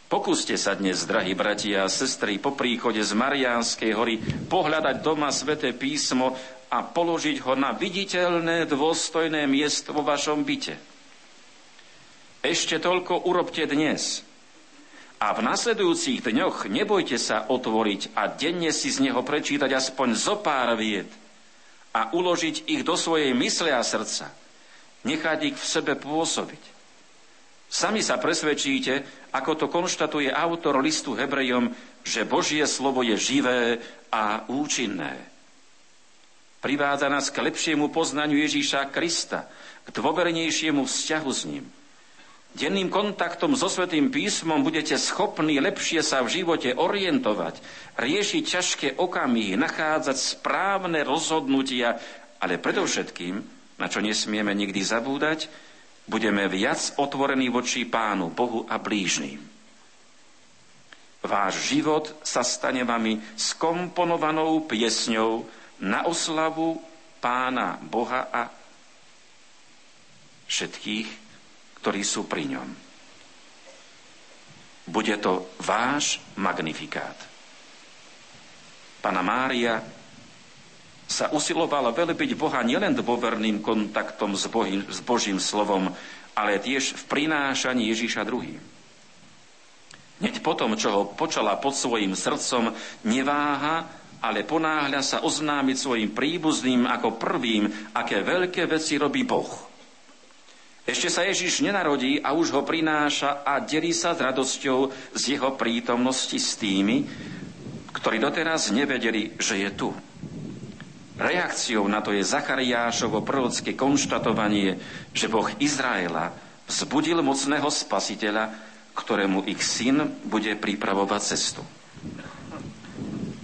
Pokúste sa dnes, drahí bratia a sestry, po príchode z Mariánskej hory pohľadať doma sveté písmo a položiť ho na viditeľné, dôstojné miesto vo vašom byte. Ešte toľko urobte dnes. A v nasledujúcich dňoch nebojte sa otvoriť a denne si z neho prečítať aspoň zo pár vied a uložiť ich do svojej mysle a srdca. nechať ich v sebe pôsobiť. Sami sa presvedčíte, ako to konštatuje autor listu Hebrejom, že Božie slovo je živé a účinné. Privádza nás k lepšiemu poznaniu Ježíša Krista, k dôvernejšiemu vzťahu s ním. Denným kontaktom so Svetým písmom budete schopní lepšie sa v živote orientovať, riešiť ťažké okamihy, nachádzať správne rozhodnutia, ale predovšetkým, na čo nesmieme nikdy zabúdať, budeme viac otvorení voči Pánu, Bohu a blížným. Váš život sa stane vami skomponovanou piesňou na oslavu Pána Boha a všetkých, ktorí sú pri ňom. Bude to váš magnifikát. Pana Mária sa usilovala velebiť Boha nielen dôverným kontaktom s, Bohým, s Božím slovom, ale tiež v prinášaní Ježíša druhým. Hneď potom, čo ho počala pod svojim srdcom, neváha, ale ponáhľa sa oznámiť svojim príbuzným ako prvým, aké veľké veci robí Boh. Ešte sa Ježiš nenarodí a už ho prináša a delí sa s radosťou z jeho prítomnosti s tými, ktorí doteraz nevedeli, že je tu. Reakciou na to je Zachariášovo prorocké konštatovanie, že Boh Izraela vzbudil mocného spasiteľa, ktorému ich syn bude pripravovať cestu.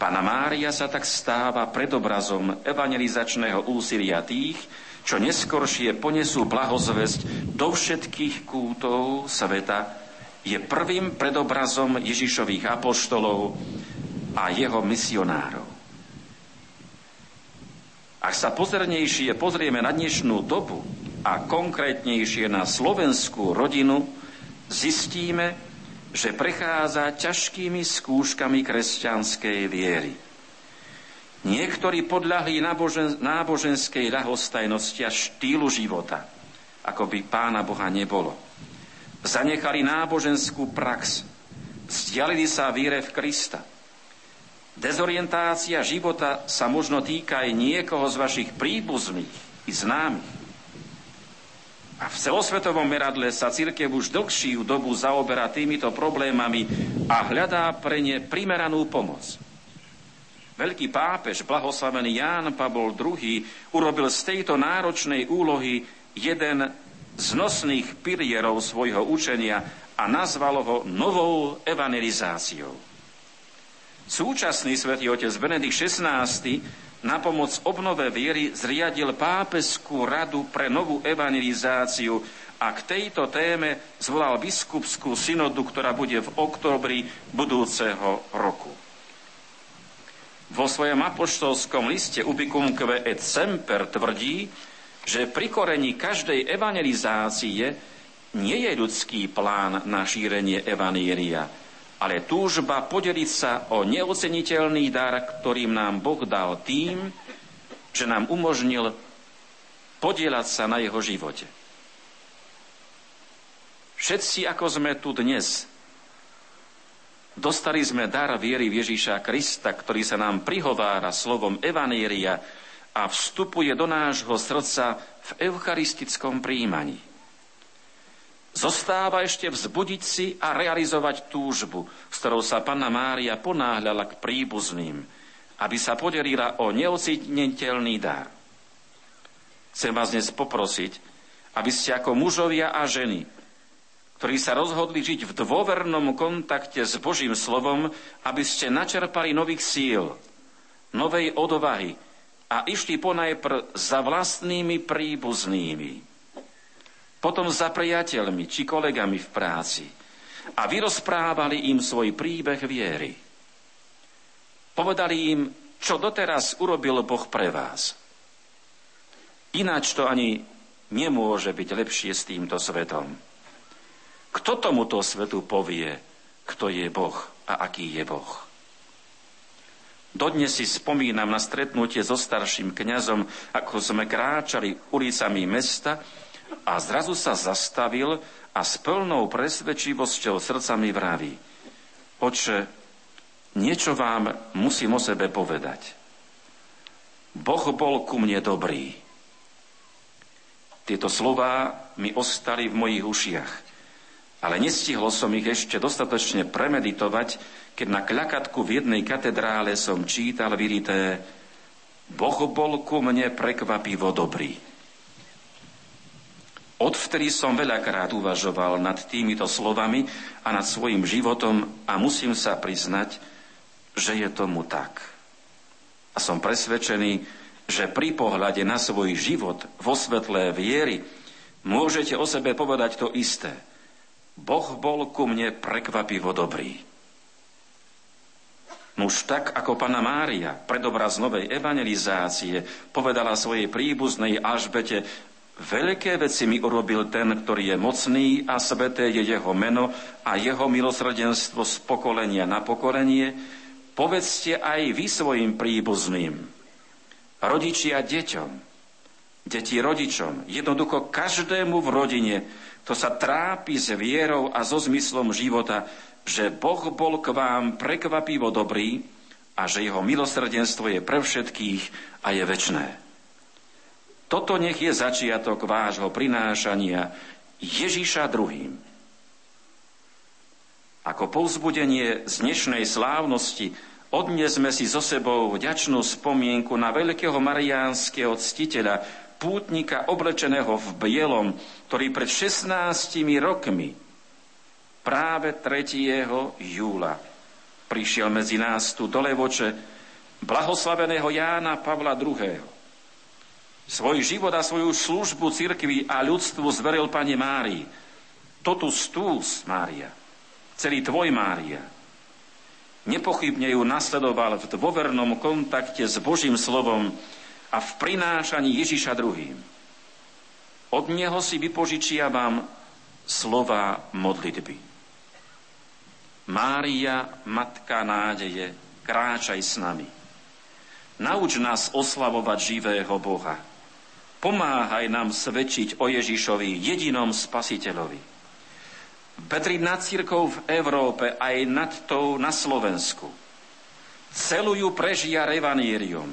Pana Mária sa tak stáva predobrazom evangelizačného úsilia tých, čo neskoršie ponesú blahozvesť do všetkých kútov sveta, je prvým predobrazom Ježišových apoštolov a jeho misionárov. Ak sa pozornejšie pozrieme na dnešnú dobu a konkrétnejšie na slovenskú rodinu, zistíme, že prechádza ťažkými skúškami kresťanskej viery. Niektorí podľahli nábožen, náboženskej ľahostajnosti a štýlu života, ako by pána Boha nebolo. Zanechali náboženskú prax, vzdialili sa víre v Krista. Dezorientácia života sa možno týka aj niekoho z vašich príbuzných i známych. A v celosvetovom meradle sa církev už dlhšiu dobu zaoberá týmito problémami a hľadá pre ne primeranú pomoc. Veľký pápež, blahoslavený Ján Pavol II, urobil z tejto náročnej úlohy jeden z nosných pilierov svojho učenia a nazval ho novou evangelizáciou. Súčasný svätý otec Benedikt XVI na pomoc obnove viery zriadil pápeskú radu pre novú evangelizáciu a k tejto téme zvolal biskupskú synodu, ktorá bude v oktobri budúceho roku. Vo svojom apoštolskom liste Ubicumque et Semper tvrdí, že pri korení každej evangelizácie nie je ľudský plán na šírenie evanielia, ale túžba podeliť sa o neoceniteľný dar, ktorým nám Boh dal tým, že nám umožnil podielať sa na jeho živote. Všetci, ako sme tu dnes, Dostali sme dar viery Ježíša Krista, ktorý sa nám prihovára slovom Evanieria a vstupuje do nášho srdca v eucharistickom príjmaní. Zostáva ešte vzbudiť si a realizovať túžbu, s ktorou sa Panna Mária ponáhľala k príbuzným, aby sa podelila o neocitniteľný dar. Chcem vás dnes poprosiť, aby ste ako mužovia a ženy ktorí sa rozhodli žiť v dôvernom kontakte s Božím slovom, aby ste načerpali nových síl, novej odvahy a išli ponajpr za vlastnými príbuznými, potom za priateľmi či kolegami v práci a vyrozprávali im svoj príbeh viery. Povedali im, čo doteraz urobil Boh pre vás. Ináč to ani nemôže byť lepšie s týmto svetom. Kto tomuto svetu povie, kto je Boh a aký je Boh? Dodnes si spomínam na stretnutie so starším kňazom, ako sme kráčali ulicami mesta a zrazu sa zastavil a s plnou presvedčivosťou srdca mi vraví. Oče, niečo vám musím o sebe povedať. Boh bol ku mne dobrý. Tieto slová mi ostali v mojich ušiach, ale nestihol som ich ešte dostatočne premeditovať, keď na kľakatku v jednej katedrále som čítal vyrité Boh bol ku mne prekvapivo dobrý. Odvtedy som veľakrát uvažoval nad týmito slovami a nad svojim životom a musím sa priznať, že je tomu tak. A som presvedčený, že pri pohľade na svoj život vo svetlé viery môžete o sebe povedať to isté. Boh bol ku mne prekvapivo dobrý. Nuž tak, ako pana Mária, predobraz novej evangelizácie, povedala svojej príbuznej Alžbete, veľké veci mi urobil ten, ktorý je mocný a sveté je jeho meno a jeho milosrdenstvo z pokolenia na pokolenie, povedzte aj vy svojim príbuzným, rodičia deťom, deti rodičom, jednoducho každému v rodine, kto sa trápi s vierou a so zmyslom života, že Boh bol k vám prekvapivo dobrý a že jeho milosrdenstvo je pre všetkých a je väčné. Toto nech je začiatok vášho prinášania Ježiša druhým. Ako povzbudenie z dnešnej slávnosti Odnesme si so sebou vďačnú spomienku na veľkého mariánskeho ctiteľa, pútnika oblečeného v bielom, ktorý pred 16 rokmi, práve 3. júla, prišiel medzi nás tu do Levoče blahoslaveného Jána Pavla II. Svoj život a svoju službu cirkvi a ľudstvu zveril Pane Márii. Totus tus, Mária, celý tvoj Mária, Nepochybne ju nasledoval v dôvernom kontakte s Božím slovom a v prinášaní Ježiša druhým. Od neho si vypožičiavam slova modlitby. Mária, Matka nádeje, kráčaj s nami. Nauč nás oslavovať živého Boha. Pomáhaj nám svedčiť o Ježišovi, jedinom spasiteľovi Petriť nad církou v Európe aj nad tou na Slovensku. Celú ju prežia revanírium.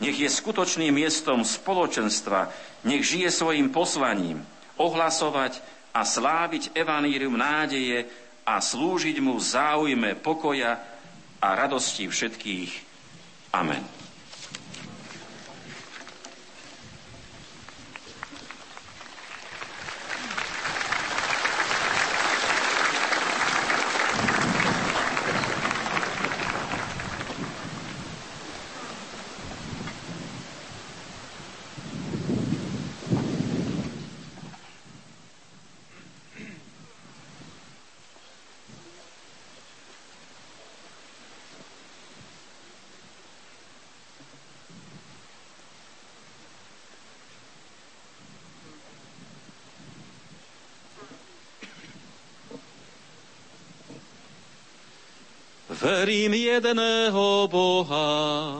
Nech je skutočným miestom spoločenstva, nech žije svojim poslaním, ohlasovať a sláviť evanírium nádeje a slúžiť mu v záujme pokoja a radosti všetkých. Amen. Verím jedného Boha,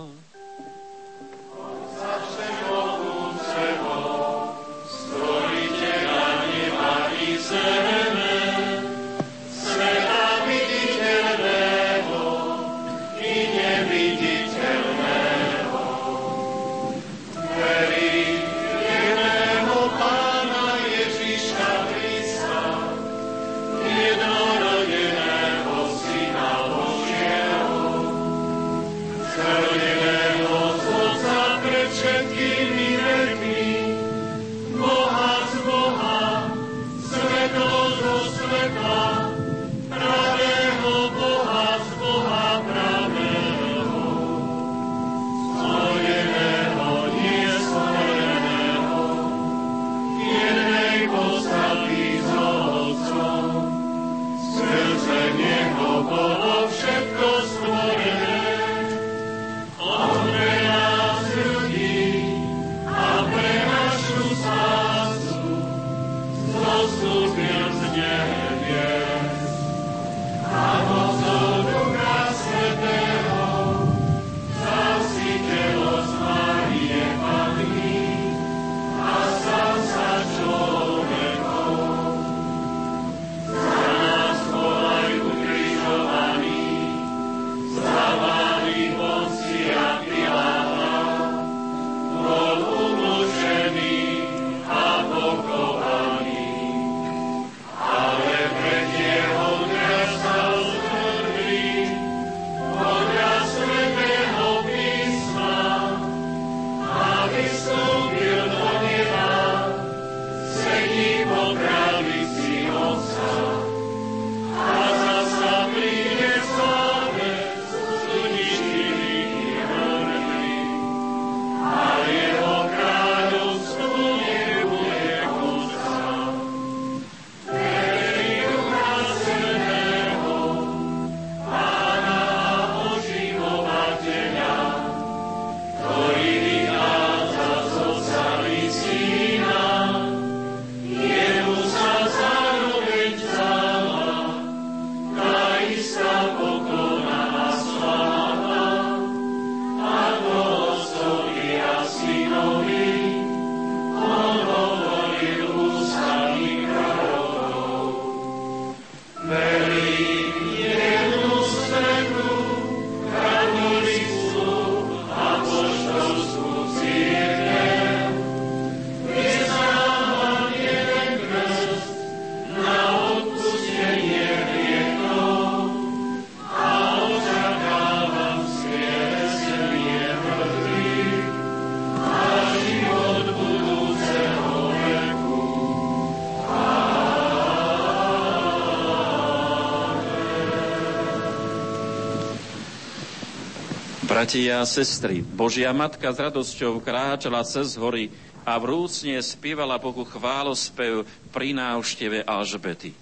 Bratia a sestry, Božia Matka s radosťou kráčala cez hory a vrúcne spievala Bohu chválospev pri návšteve Alžbety.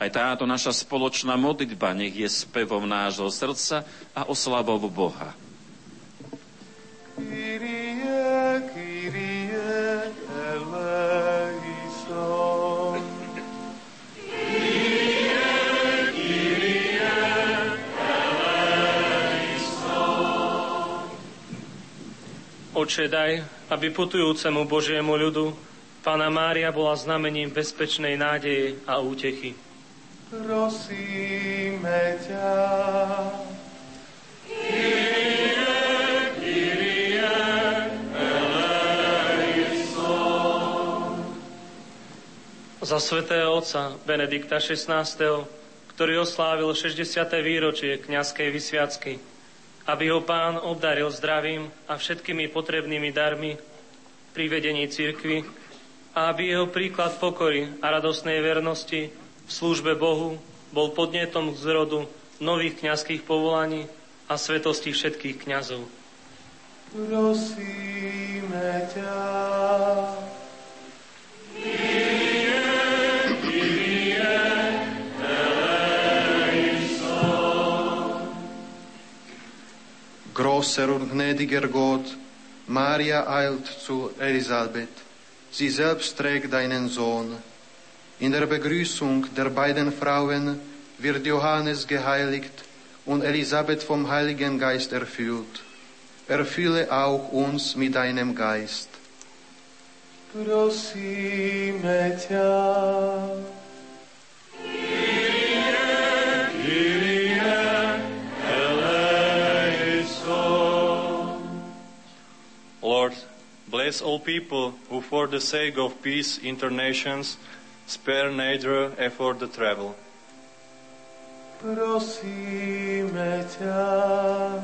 Aj táto naša spoločná modlitba nech je spevom nášho srdca a oslavou Boha. Oče, daj, aby putujúcemu Božiemu ľudu Pána Mária bola znamením bezpečnej nádeje a útechy. Prosíme ťa. Za svätého otca Benedikta XVI, ktorý oslávil 60. výročie kňazskej vysviacky, aby ho pán obdaril zdravím a všetkými potrebnými darmi pri vedení cirkvy a aby jeho príklad pokory a radosnej vernosti v službe Bohu bol podnetom k zrodu nových kňazských povolaní a svetosti všetkých kňazov. Prosíme ťa. Grosser und gnädiger Gott, Maria eilt zu Elisabeth. Sie selbst trägt deinen Sohn. In der Begrüßung der beiden Frauen wird Johannes geheiligt und Elisabeth vom Heiligen Geist erfüllt. Erfülle auch uns mit deinem Geist. Prosíme ťa. Bless all people who, for the sake of peace internations, spare neither effort to travel. Prosíme ťa.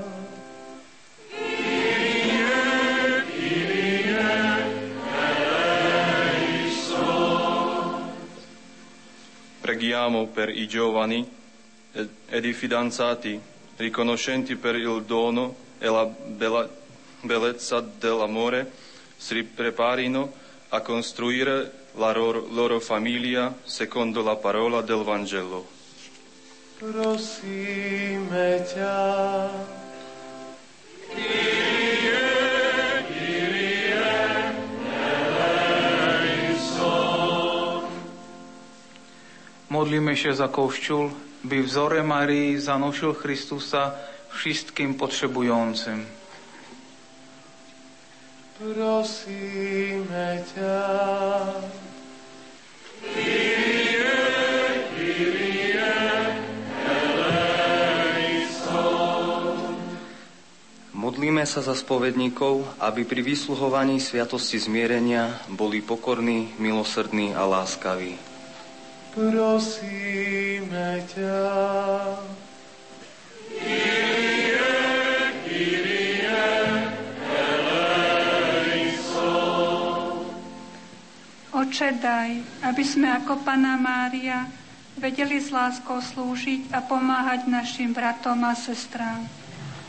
Preghiamo per i giovani ed i fidanzati riconoscenti per il dono e la bella, bellezza dell'amore si preparino a costruire la loro famiglia secondo la parola del Vangelo. Prosíme ťa. Modlíme się za Kościół, by wzorem Marii zanosił Chrystusa wszystkim potrzebującym. Prosíme ťa. Modlíme sa za spovedníkov, aby pri vysluhovaní sviatosti zmierenia boli pokorní, milosrdní a láskaví. Prosíme ťa. Oče, daj, aby sme ako Pana Mária vedeli s láskou slúžiť a pomáhať našim bratom a sestrám.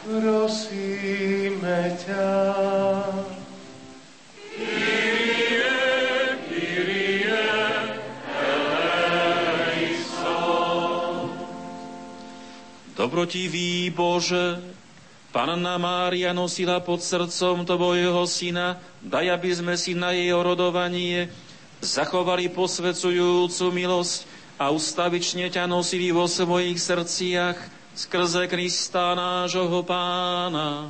Prosíme ťa. Dobrotivý Bože, Panna Mária nosila pod srdcom Tvojho syna, daj, aby sme si na jej orodovanie zachovali posvecujúcu milosť a ustavične ťa nosili vo svojich srdciach skrze Krista nášho pána.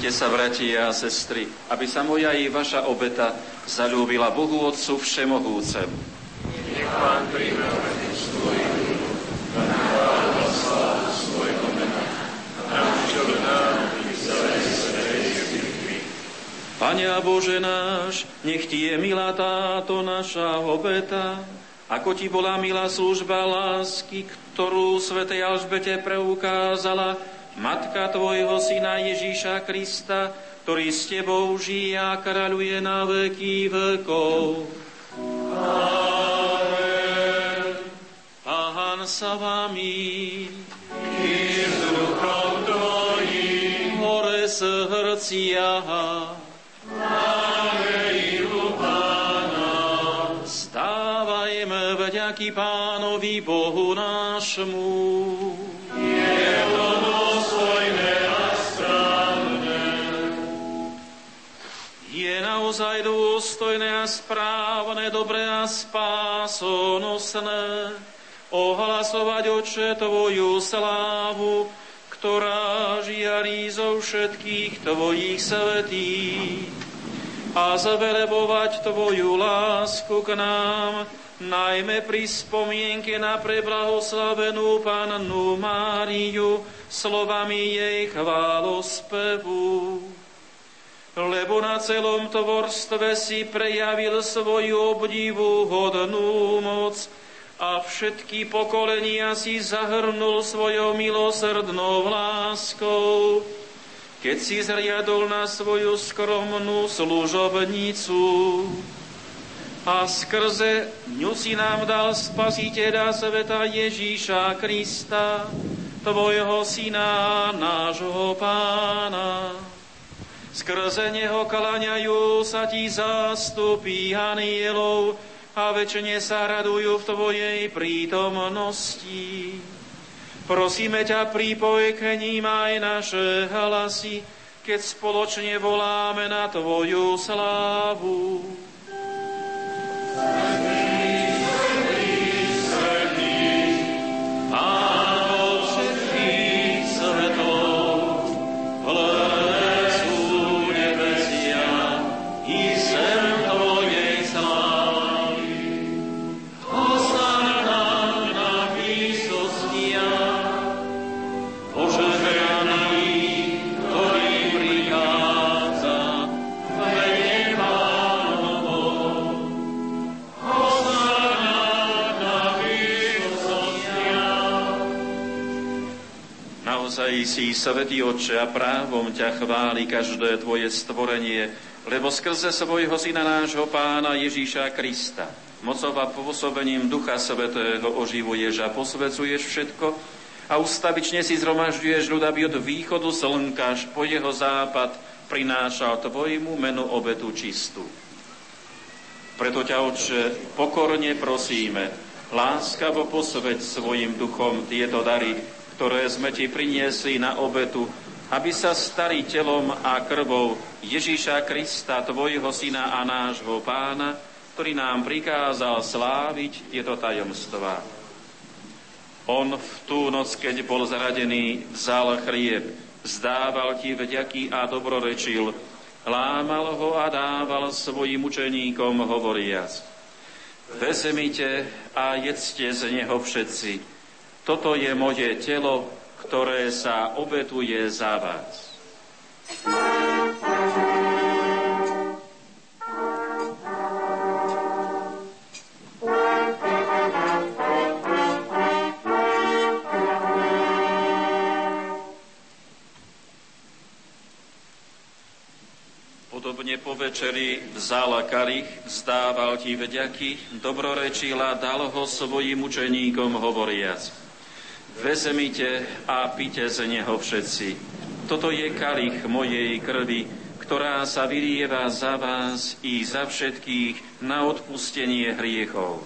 Modlite sa, bratia a sestry, aby sa moja i vaša obeta zalúbila Bohu Otcu Všemohúcemu. Nech príjme Pane a Bože náš, nech Ti je milá táto naša obeta, ako Ti bola milá služba lásky, ktorú svätej Alžbete preukázala Matka Tvojho Syna Ježíša Krista, ktorý s Tebou žije a kráľuje na veky vekov. Amen. Pán sa Vami. I s duchom Tvojim. Hore srdcia. Máme Stávajme vďaky Pánovi Bohu nášmu. Naozaj dôstojné a správne, dobré a spásonosné. Ohlasovať oče Tvoju slávu, ktorá žiarí zo všetkých Tvojich svetých. A zavelebovať Tvoju lásku k nám, najmä pri spomienke na preblahoslavenú Pannu Máriu slovami jej chválospevu lebo na celom tvorstve si prejavil svoju obdivu hodnú moc a všetky pokolenia si zahrnul svojou milosrdnou láskou, keď si zriadol na svoju skromnú služobnicu a skrze ňu si nám dal spasiteľa sveta Ježíša Krista, Tvojho Syna, nášho Pána Skrze neho kalaňajú sa ti zástupy anielov a väčšine sa radujú v Tvojej prítomnosti. Prosíme ťa, prípoj k ním aj naše hlasy, keď spoločne voláme na Tvoju slávu. si, Svetý Otče, a právom ťa chváli každé Tvoje stvorenie, lebo skrze svojho Syna nášho Pána Ježíša Krista, mocov a pôsobením Ducha Svetého oživuješ a posvecuješ všetko a ustavične si zhromažďuješ ľud, aby od východu slnka až po jeho západ prinášal Tvojmu menu obetu čistú. Preto ťa, Otče, pokorne prosíme, láskavo posveď svojim duchom tieto dary, ktoré sme ti priniesli na obetu, aby sa stali telom a krvou Ježíša Krista, tvojho syna a nášho pána, ktorý nám prikázal sláviť tieto tajomstvá. On v tú noc, keď bol zaradený, vzal chlieb, zdával ti vďaky a dobrorečil, lámal ho a dával svojim učeníkom hovoriac. Vezmite a jedzte z neho všetci, toto je moje telo, ktoré sa obetuje za vás. Podobne po večeri vzal kalich, vzdával ti vďaky, dobrorečila, dal ho svojim učeníkom hovoriac. Vezmite a pite z neho všetci. Toto je kalich mojej krvi, ktorá sa vylieva za vás i za všetkých na odpustenie hriechov.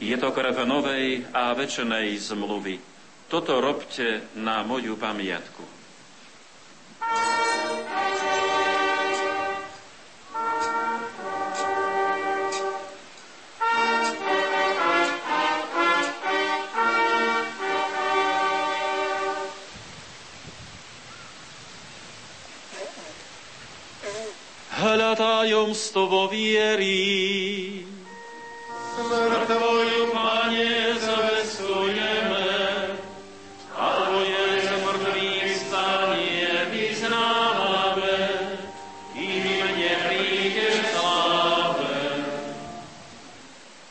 Je to krv novej a večnej zmluvy. Toto robte na moju pamiatku. Ústovo viery. Smrť Tvoju, Pane, zvestujeme, a Tvoje zmrtvých stanie vyznávame, kým neprídeš sláve.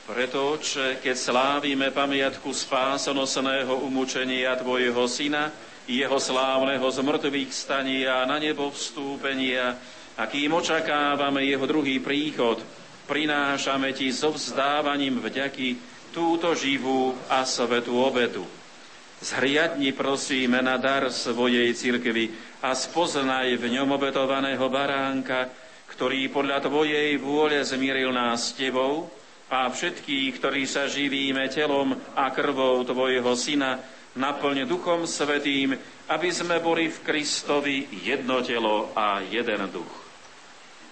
Preto, Oče, keď slávime pamiatku spásonosného umúčenia Tvojho Syna, jeho slávneho zmrtvých stania na nebo vstúpenia, a kým očakávame jeho druhý príchod, prinášame Ti so vzdávaním vďaky túto živú a svetú obetu. Zhriadni prosíme na dar svojej cirkvi a spoznaj v ňom obetovaného baránka, ktorý podľa Tvojej vôle zmieril nás s Tebou a všetkých, ktorí sa živíme telom a krvou Tvojho Syna, naplň Duchom Svetým, aby sme boli v Kristovi jedno telo a jeden duch.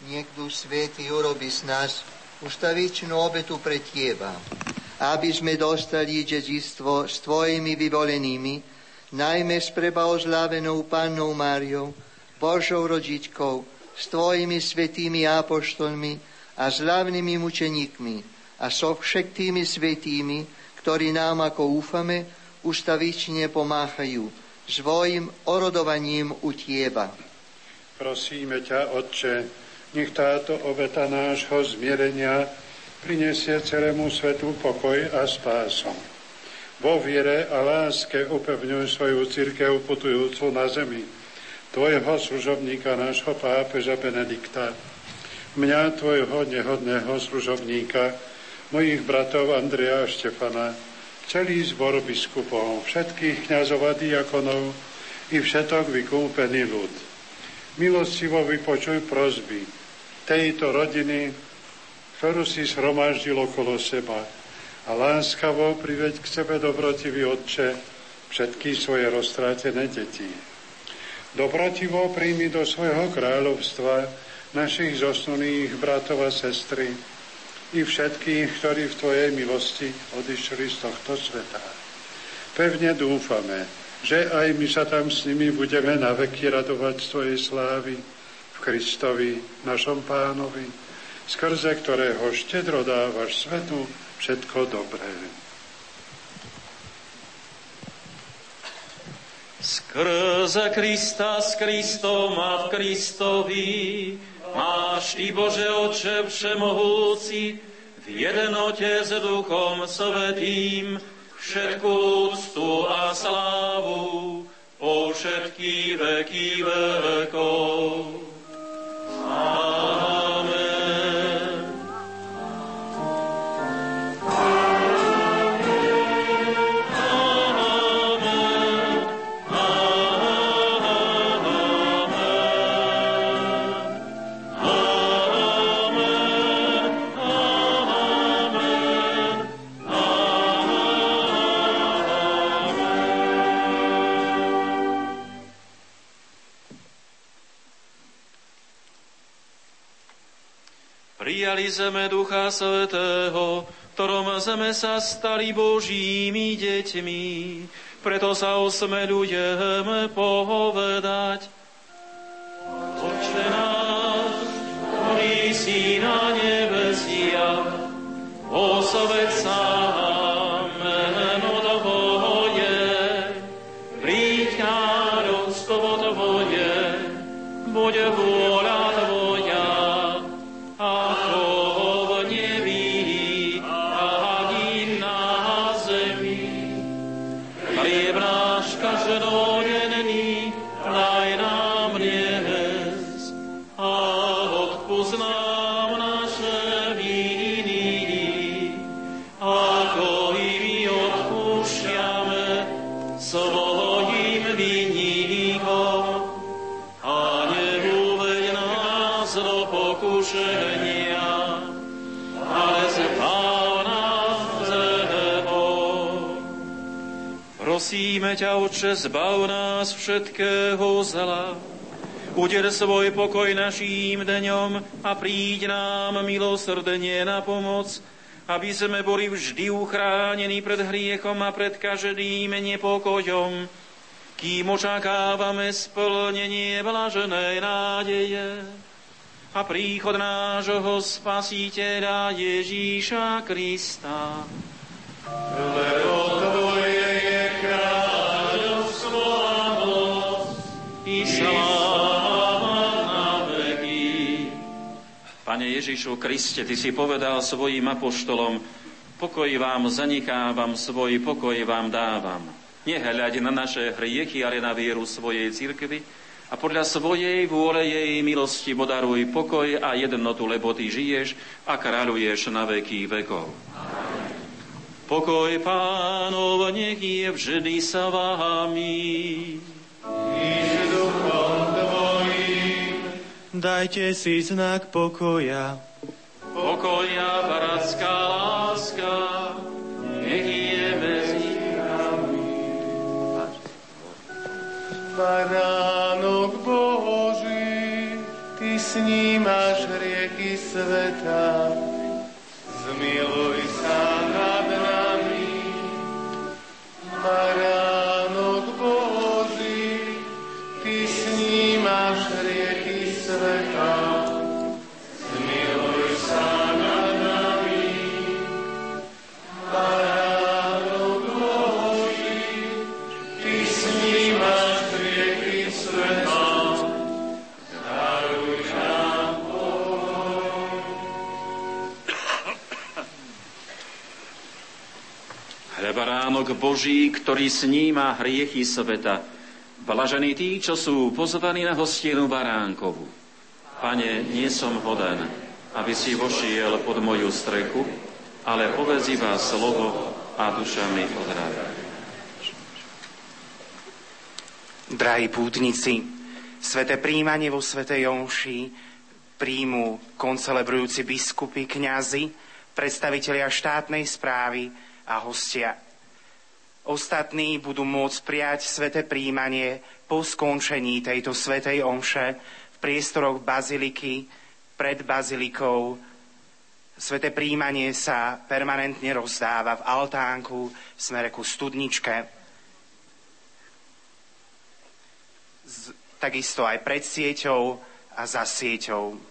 Niech Duch Svetý urobi z nás ustavičnú obetu pre Teba, aby sme dostali dedičstvo s Tvojimi vyvolenými, najmä s prebaozlávenou Pannou Máriou, Božou rodičkou, s Tvojimi svetými apoštolmi a slavnými mučeníkmi a so všetkými svetými, ktorí nám, ako úfame, ustavične pomáhajú svojim orodovaním u Tieba. Prosíme ťa, Otče, nech táto obeta nášho zmierenia prinesie celému svetu pokoj a spásom. Vo viere a láske upevňuj svoju církev putujúcu na zemi, tvojho služobníka, nášho pápeža Benedikta, mňa, tvojho nehodného služobníka, mojich bratov Andreja a Štefana, celý zbor biskupov, všetkých kniazov a diakonov i všetok vykúpený ľud. Milostivo vypočuj prozby, tejto rodiny, ktorú si shromaždil okolo seba. A láskavo priveď k sebe dobrotivý Otče všetky svoje roztrátené deti. Dobrotivo príjmi do svojho kráľovstva našich zosnulých bratov a sestry i všetkých, ktorí v Tvojej milosti odišli z tohto sveta. Pevne dúfame, že aj my sa tam s nimi budeme na veky radovať z Tvojej slávy, Kristovi, našom pánovi, skrze ktorého štedro dávaš svetu všetko dobré. Skrze Krista s Kristom a v Kristovi máš Ty, Bože Oče Všemohúci, v jednote s Duchom Svetým všetku úctu a slávu po všetky veky vekov. Amen. Zeme Ducha Svetého, ktorom sme sa stali Božími deťmi. Preto sa osmelujeme povedať. Oče náš, ktorý si na nebesiach, osved ťa, Oče, zbav nás všetkého zla. Uder svoj pokoj naším dňom a príď nám milosrdne na pomoc, aby sme boli vždy uchránení pred hriechom a pred každým nepokojom, kým očakávame splnenie blaženej nádeje. a príchod nášho Spasiteľa Ježíša Krista. Lebo Pane Ježišu Kriste, Ty si povedal svojim apoštolom, pokoj vám zanichávam, svoj pokoj vám dávam. Nehľaď na naše hriechy, ale na vieru svojej cirkvi, a podľa svojej vôle jej milosti podaruj pokoj a jednotu, lebo ty žiješ a kráľuješ na veky vekov. Pokoj pánov nech je vždy sa vámi. Dajte si znak pokoja. Pokoja, bratská láska, nech je medzi nami. Baránok Boží, Ty snímaš rieky sveta, zmiluj sa nad nami. Baránok baránok Boží, ktorý sníma hriechy sveta. Blažení tí, čo sú pozvaní na hostinu baránkovu. Pane, nie som hoden, aby si vošiel pod moju strechu, ale povedz iba slovo a duša mi odráda. Drahí pútnici, sveté príjmanie vo Svetej Omši príjmu koncelebrujúci biskupy, kňazi, predstavitelia štátnej správy a hostia. Ostatní budú môcť prijať sveté príjmanie po skončení tejto svetej omše v priestoroch baziliky, pred bazilikou. Sveté príjmanie sa permanentne rozdáva v altánku v smere ku studničke. Z, takisto aj pred sieťou a za sieťou.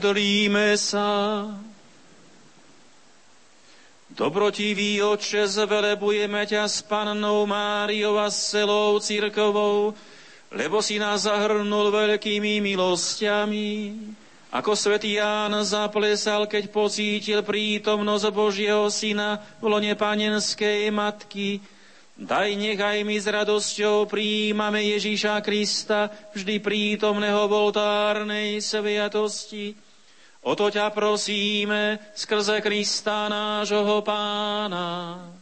Modlíme sa. Dobrotivý oče, zvelebujeme ťa s pannou Máriou a s celou církovou, lebo si nás zahrnul veľkými milosťami. Ako svätý Ján zaplesal, keď pocítil prítomnosť Božieho Syna v lone panenskej matky, Daj nech aj my s radosťou príjmame Ježíša Krista, vždy prítomného v oltárnej sviatosti. O to ťa prosíme skrze Krista nášho Pána.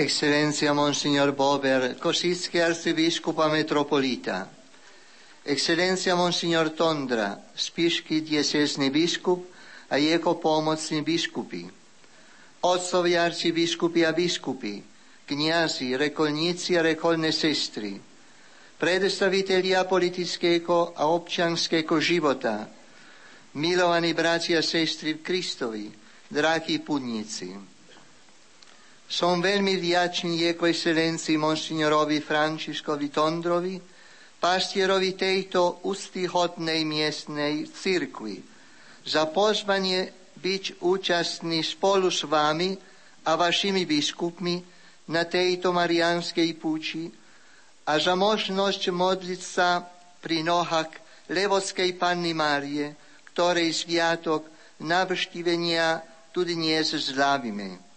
Eccellenza Monsignor Bober, Kosicki arcivescopa metropolita, Eccellenza Monsignor Tondra, spiški diecesni biskup a jeho pomocni biskupi, otcovi arcibiskupi a biskupi, kniazy, rekolníci a rekolné sestry, predstavitelia politického a občanského života, milovaní bratia a sestry Kristovi, drahí putníci. Som veľmi vďačný Jeho excelencii monsignorovi Františkovi Tondrovi, pastierovi tejto ústyhodnej miestnej cirkvi, za pozvanie byť účastný spolu s vami a vašimi biskupmi na tejto marianskej púči a za možnosť modliť sa pri nohách Levodskej Panny Márie, ktorej sviatok navštívenia tu dnes zlávime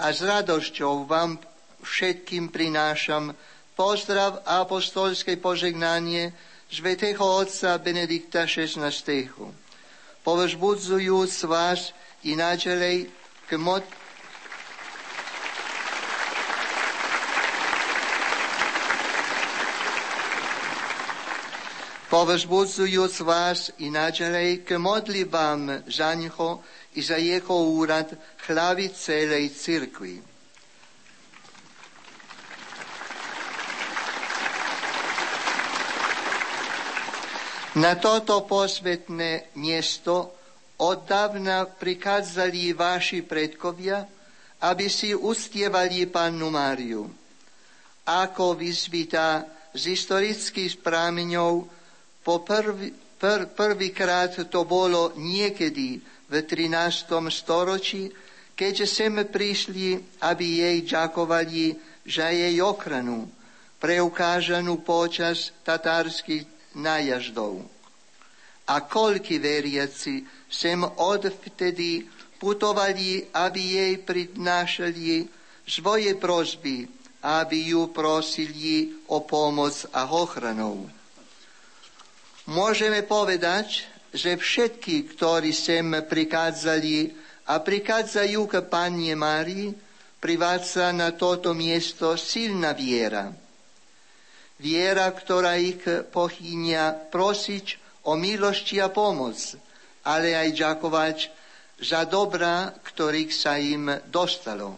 a s radosťou vám všetkým prinášam pozdrav a apostolské požegnanie Svetého Otca Benedikta XVI. Povzbudzujúc vás i naďalej k mod povzbudzujúc vás i naďalej k modlivám za i za jeho úrad hlavy celej cirkvi. Na toto posvetné miesto oddávna prikázali vaši predkovia, aby si ustievali pannu Máriu. Ako vyzvitá z historických prámeňov, po prvý, pr, prvýkrát to bolo niekedy v 13. storočí, keďže sem prišli, aby jej ďakovali za jej ochranu, preukážanú počas tatárskych nájazdov. A koľky veriaci sem odvtedy putovali, aby jej prednášali svoje prosby, aby ju prosili o pomoc a ochranu. Môžeme povedať, že všetky, ktorí sem prichádzali a prichádzajú k Panne Márii, privádza na toto miesto silná viera. Viera, ktorá ich pochýnia prosiť o milosti a pomoc, ale aj ďakovať za dobrá, ktorých sa im dostalo.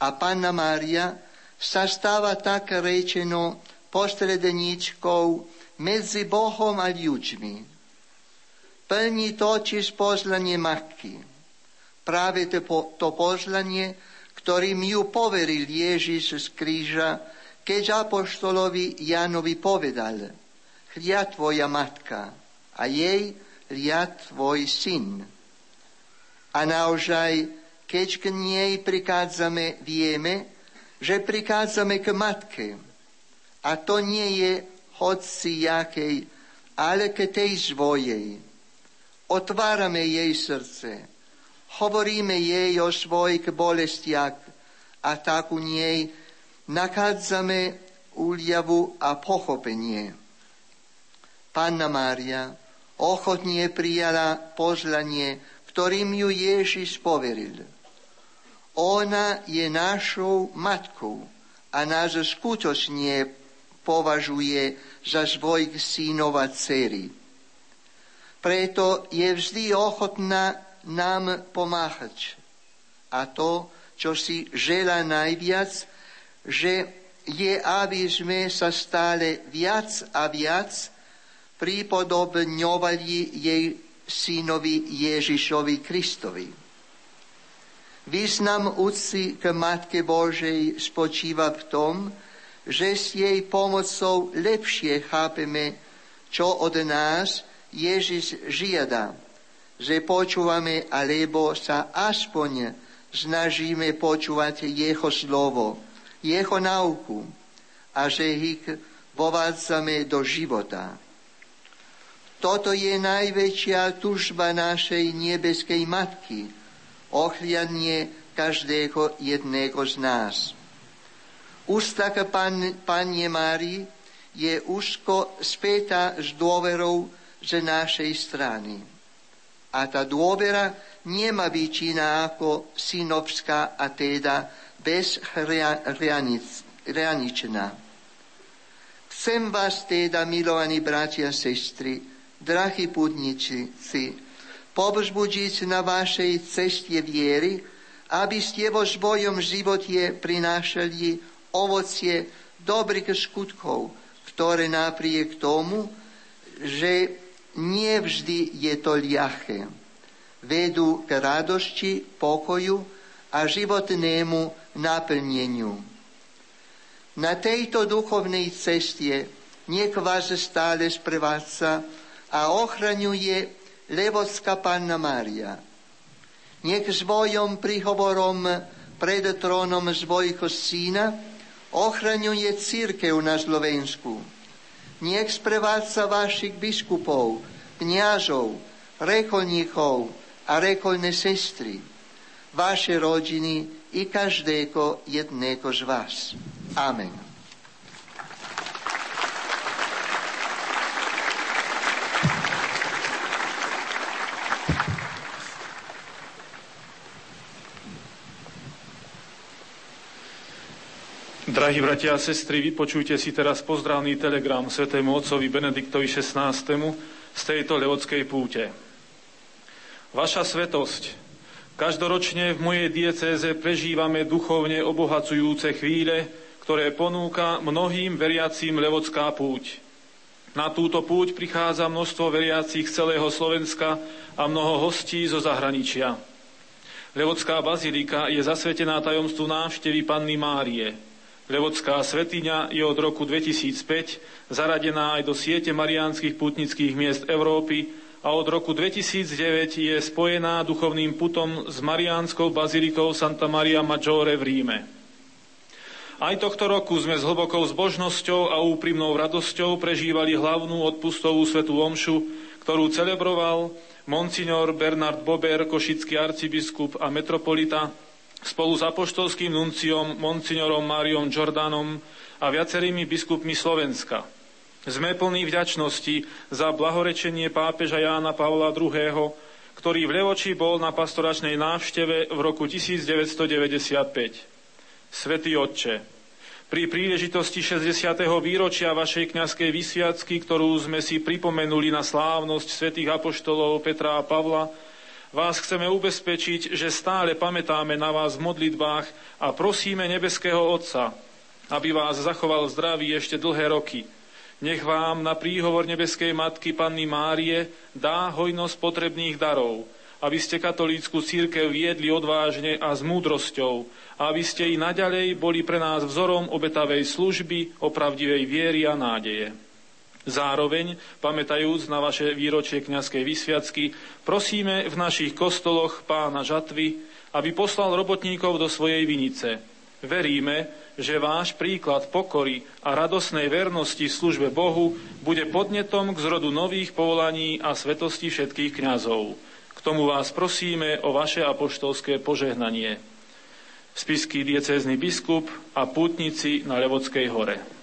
A Panna Mária sa stáva tak rečeno postredníčkou medzi Bohom a ľuďmi. Plní totiž pozlanie matky. Práve to, to pozlanie, ktorým ju poveril Ježiš z kríža, keď apoštolovi Janovi povedal, hľa tvoja matka a jej hľa tvoj syn. A naozaj, keď k nej prichádzame, vieme, že prichádzame k matke. A to nie je hoci jakej, ale ke tej svojej. Otvárame jej srdce, hovoríme jej o svojich bolestiach a tak u nej nachádzame úľavu a pochopenie. Panna Mária ochotne prijala pozlanie, ktorým ju Ježiš poveril. Ona je našou matkou a nás skutočne považuje za svojich synov a dcery. Preto je vždy ochotná nám pomáhať. A to, čo si žela najviac, že je, aby sme sa stále viac a viac pripodobňovali jej synovi Ježišovi Kristovi. Význam úcty k Matke Božej spočíva v tom, že s jej pomocou lepšie chápeme, čo od nás Ježiš žiada, že počúvame alebo sa aspoň snažíme počúvať jeho slovo, jeho nauku a že ich vovádzame do života. Toto je najväčšia tužba našej nebeskej matky – ohliadnie každého jedného z nás. Ústa k pan, Panne Márii je úzko spätá s dôverou z našej strany. A tá dôvera nemá byť iná ako synovská a teda bez hraničná. Chcem vás teda, milovaní bratia a sestry, drahí putníci, povzbudiť na vašej ceste viery, aby ste vo svojom živote prinášali ovocie dobrých skutkov, ktoré napriek tomu, že nevždy je to ľahké, vedú k radosti, pokoju a životnému naplneniu. Na tejto duchovnej ceste nech vás stále sprevádza a ochraňuje Levocká Panna Mária. Nech svojom príhovorom pred trónom svojho syna ochraňuje církev na Slovensku. Nech sprevádza vašich biskupov, kniažov, rekolníkov a rekolné sestry, vaše rodiny i každého jedného z vás. Amen. Drahí bratia a sestry, vypočujte si teraz pozdravný telegram svetému otcovi Benediktovi XVI. z tejto levodskej púte. Vaša svetosť, každoročne v mojej diecéze prežívame duchovne obohacujúce chvíle, ktoré ponúka mnohým veriacím Levodská púť. Na túto púť prichádza množstvo veriacich z celého Slovenska a mnoho hostí zo zahraničia. Levodská bazilika je zasvetená tajomstvu návštevy Panny Márie – Levodská svetiňa je od roku 2005 zaradená aj do siete mariánskych putnických miest Európy a od roku 2009 je spojená duchovným putom s Mariánskou bazilikou Santa Maria Maggiore v Ríme. Aj tohto roku sme s hlbokou zbožnosťou a úprimnou radosťou prežívali hlavnú odpustovú svetú omšu, ktorú celebroval monsignor Bernard Bober, košický arcibiskup a metropolita, spolu s apoštolským nunciom Monsignorom Máriom Jordanom a viacerými biskupmi Slovenska. Sme plní vďačnosti za blahorečenie pápeža Jána Pavla II., ktorý v Levoči bol na pastoračnej návšteve v roku 1995. Svetý Otče, pri príležitosti 60. výročia vašej kňazskej vysviacky, ktorú sme si pripomenuli na slávnosť svätých apoštolov Petra a Pavla, vás chceme ubezpečiť, že stále pamätáme na vás v modlitbách a prosíme nebeského Otca, aby vás zachoval v zdraví ešte dlhé roky. Nech vám na príhovor nebeskej matky Panny Márie dá hojnosť potrebných darov, aby ste katolícku církev viedli odvážne a s múdrosťou, a aby ste i naďalej boli pre nás vzorom obetavej služby, opravdivej viery a nádeje. Zároveň, pamätajúc na vaše výročie kňazskej vysviacky, prosíme v našich kostoloch pána Žatvy, aby poslal robotníkov do svojej vinice. Veríme, že váš príklad pokory a radosnej vernosti v službe Bohu bude podnetom k zrodu nových povolaní a svetosti všetkých kňazov. K tomu vás prosíme o vaše apoštolské požehnanie. Spisky diecézny biskup a pútnici na Levodskej hore.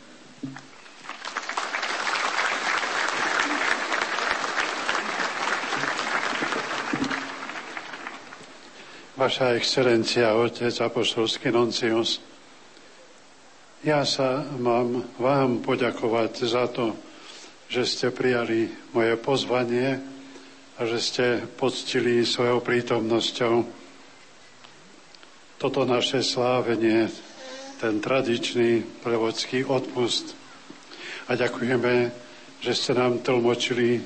Vaša excelencia, otec apostolský noncius, ja sa mám vám poďakovať za to, že ste prijali moje pozvanie a že ste poctili svojou prítomnosťou toto naše slávenie, ten tradičný prevodský odpust. A ďakujeme, že ste nám tlmočili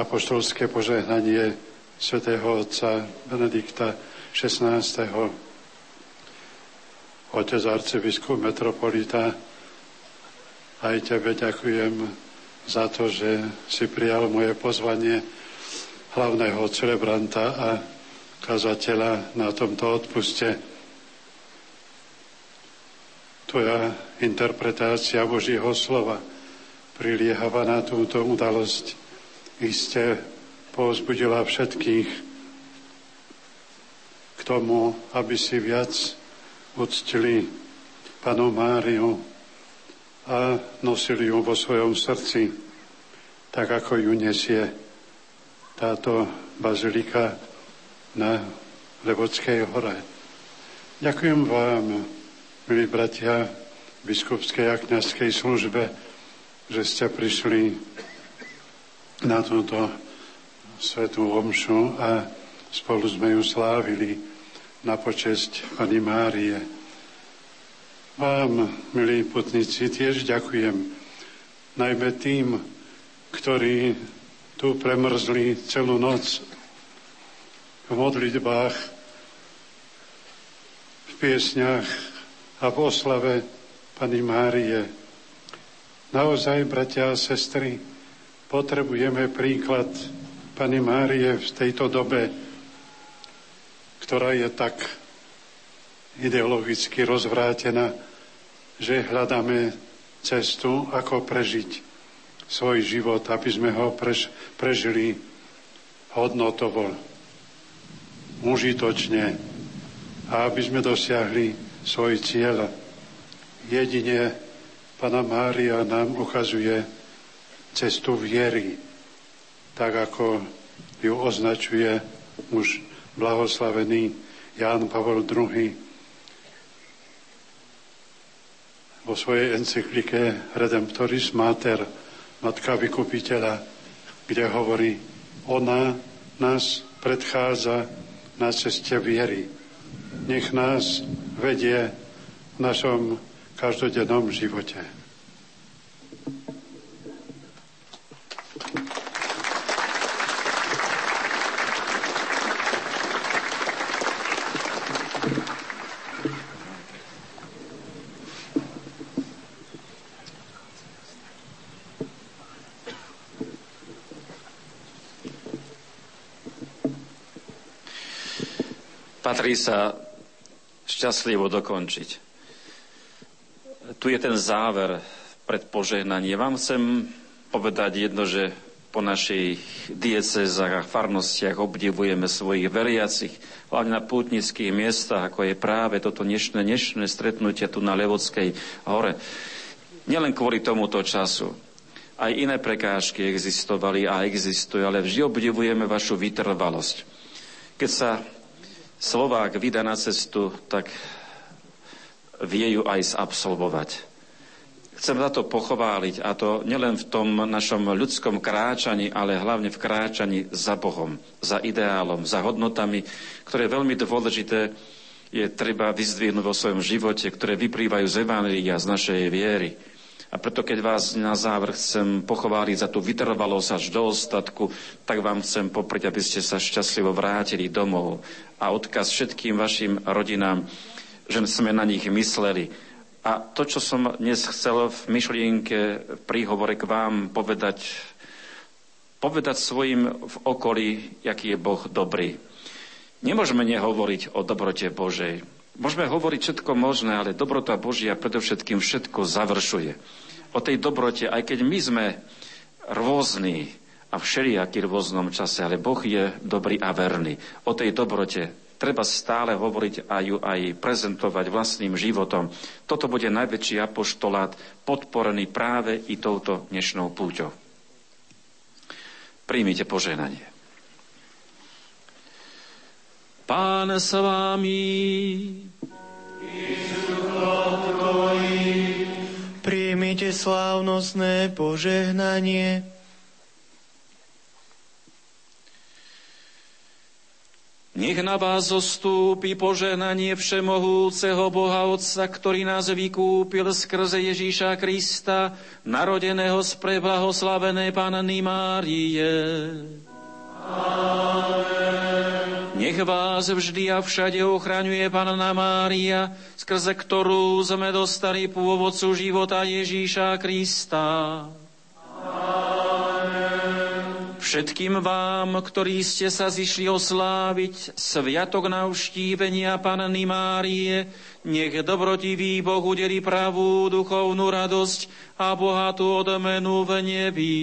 apoštolské požehnanie svätého otca Benedikta XVI. Otec arcibiskup metropolita, aj tebe ďakujem za to, že si prijal moje pozvanie hlavného celebranta a kazateľa na tomto odpuste. Tvoja interpretácia Božího slova priliehava na túto udalosť. Iste povzbudila všetkých k tomu, aby si viac uctili panu Máriu a nosili ju vo svojom srdci, tak ako ju nesie táto bazilika na Levodskej hore. Ďakujem vám, milí bratia, biskupskej a kniazkej službe, že ste prišli na túto svetú omšu a spolu sme ju slávili na počesť Pani Márie. Vám, milí putníci, tiež ďakujem, najmä tým, ktorí tu premrzli celú noc v modlitbách, v piesňach a v oslave Pani Márie. Naozaj, bratia a sestry, potrebujeme príklad Pani Márie v tejto dobe, ktorá je tak ideologicky rozvrátená, že hľadáme cestu, ako prežiť svoj život, aby sme ho prež, prežili hodnotovo, užitočne a aby sme dosiahli svoj cieľ. Jedine Pana Mária nám ukazuje cestu viery, tak ako ju označuje už blahoslavený Ján Pavol II vo svojej encyklike Redemptoris Mater – Matka Vykupiteľa, kde hovorí, ona nás predchádza na ceste viery. Nech nás vedie v našom každodennom živote. Patrí sa šťastlivo dokončiť. Tu je ten záver pred požehnanie. Vám chcem povedať jedno, že po našich diecezách a farnostiach obdivujeme svojich veriacich, hlavne na pútnických miestach, ako je práve toto dnešné, dnešné stretnutie tu na Levodskej hore. Nielen kvôli tomuto času. Aj iné prekážky existovali a existujú, ale vždy obdivujeme vašu vytrvalosť. Keď sa Slovák vydá na cestu, tak vie ju aj zabsolvovať. Chcem za to pochváliť, a to nielen v tom našom ľudskom kráčaní, ale hlavne v kráčaní za Bohom, za ideálom, za hodnotami, ktoré je veľmi dôležité je treba vyzdvihnúť vo svojom živote, ktoré vyprývajú z Evangelia, z našej viery. A preto, keď vás na záver chcem pochváliť za tú vytrvalosť až do ostatku, tak vám chcem popriť, aby ste sa šťastlivo vrátili domov. A odkaz všetkým vašim rodinám, že sme na nich mysleli. A to, čo som dnes chcel v myšlienke, v príhovore k vám povedať, povedať svojim v okolí, aký je Boh dobrý. Nemôžeme nehovoriť o dobrote Božej. Môžeme hovoriť všetko možné, ale dobrota Božia predovšetkým všetko završuje. O tej dobrote, aj keď my sme rôzni a všelijaký v rôznom čase, ale Boh je dobrý a verný. O tej dobrote treba stále hovoriť a ju aj prezentovať vlastným životom. Toto bude najväčší apoštolát, podporený práve i touto dnešnou púťou. Príjmite poženanie. Pán s vámi. Príjmite slávnostné požehnanie. Nech na vás zostúpi požehnanie Všemohúceho Boha Otca, ktorý nás vykúpil skrze Ježíša Krista, narodeného z preblahoslavenej Panny Márie. Amen. Nech vás vždy a všade ochraňuje Panna Mária, skrze ktorú sme dostali pôvodcu života Ježíša Krista. Všetkým vám, ktorí ste sa zišli osláviť sviatok navštívenia Panny Márie, nech dobrotivý Boh udeli pravú duchovnú radosť a bohatú odmenu v nebi.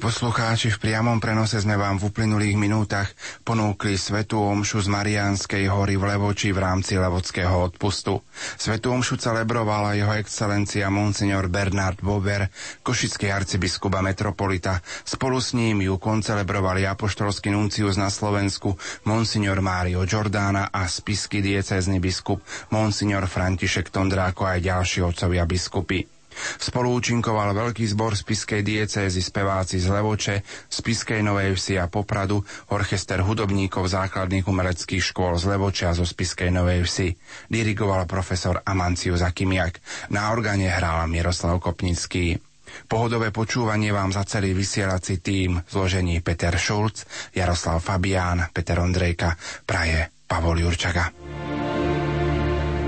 Poslucháči, v priamom prenose sme vám v uplynulých minútach ponúkli Svetú Omšu z Mariánskej hory v Levoči v rámci Levockého odpustu. Svetú Omšu celebrovala jeho excelencia Monsignor Bernard Bober, košický arcibiskup a metropolita. Spolu s ním ju koncelebrovali apoštolský nuncius na Slovensku Monsignor Mário Giordana a spisky diecézny biskup Monsignor František Tondráko aj ďalší otcovia biskupy. Spolúčinkoval veľký zbor spiskej diecézy speváci z Levoče, spiskej Novej Vsi a Popradu, orchester hudobníkov základných umeleckých škôl z Levoče a zo spiskej Novej Vsi. Dirigoval profesor Amanciu Zakimiak. Na organe hral Miroslav Kopnický. Pohodové počúvanie vám za celý vysielací tým zložení Peter Šulc, Jaroslav Fabián, Peter Ondrejka, praje Pavol Jurčaga.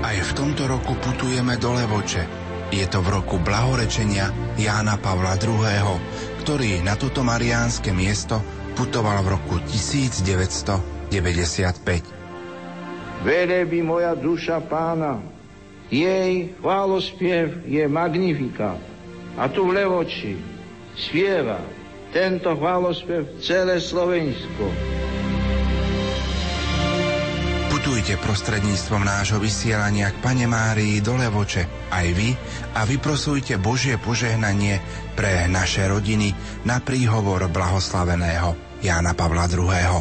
Aj v tomto roku putujeme do Levoče, je to v roku blahorečenia Jána Pavla II., ktorý na toto mariánske miesto putoval v roku 1995. by moja duša pána, jej chválospiev je magnifikát. A tu v Levoči spieva tento chválospiev celé Slovensko. Putujte prostredníctvom nášho vysielania k Pane Márii do Levoče aj vy a vyprosujte Božie požehnanie pre naše rodiny na príhovor blahoslaveného Jána Pavla II.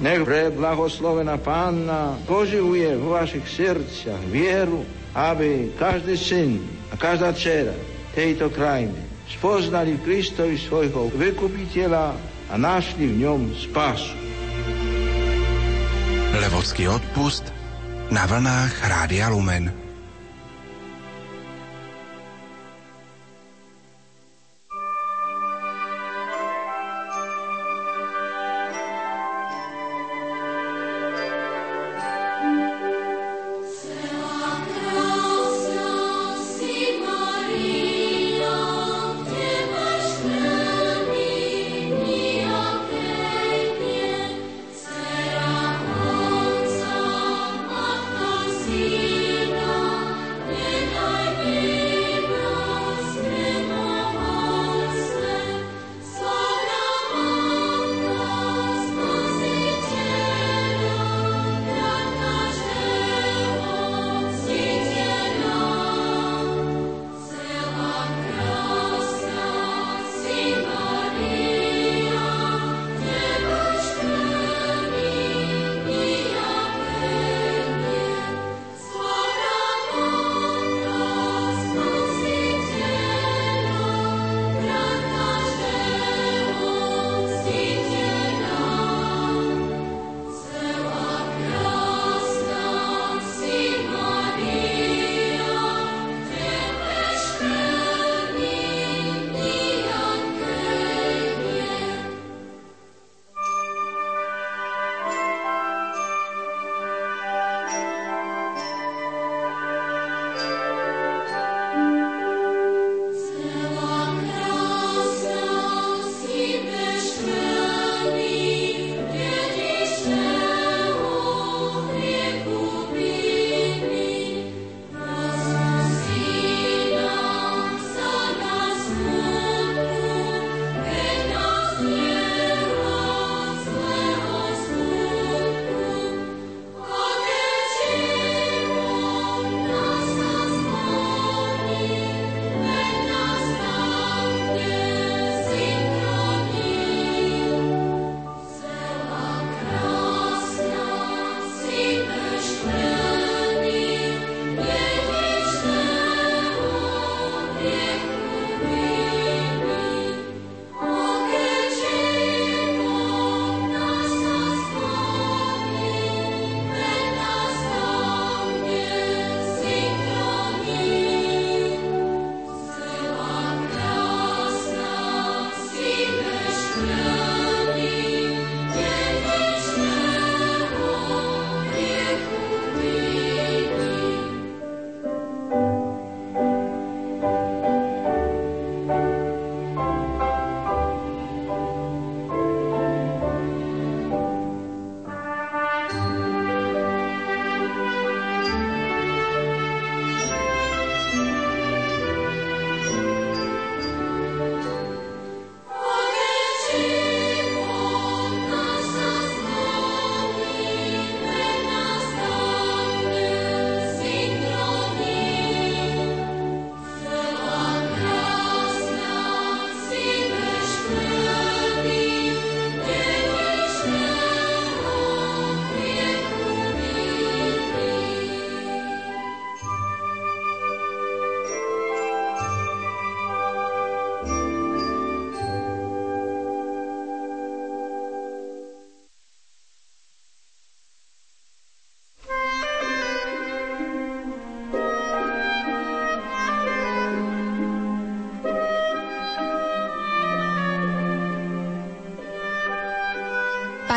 Nech pre blahoslovená Pánna poživuje vo vašich srdciach vieru, aby každý syn a každá dcera tejto krajiny spoznali Kristovi svojho vykupiteľa a našli v ňom spásu. Levodský odpust na vlnách Rádia Lumen.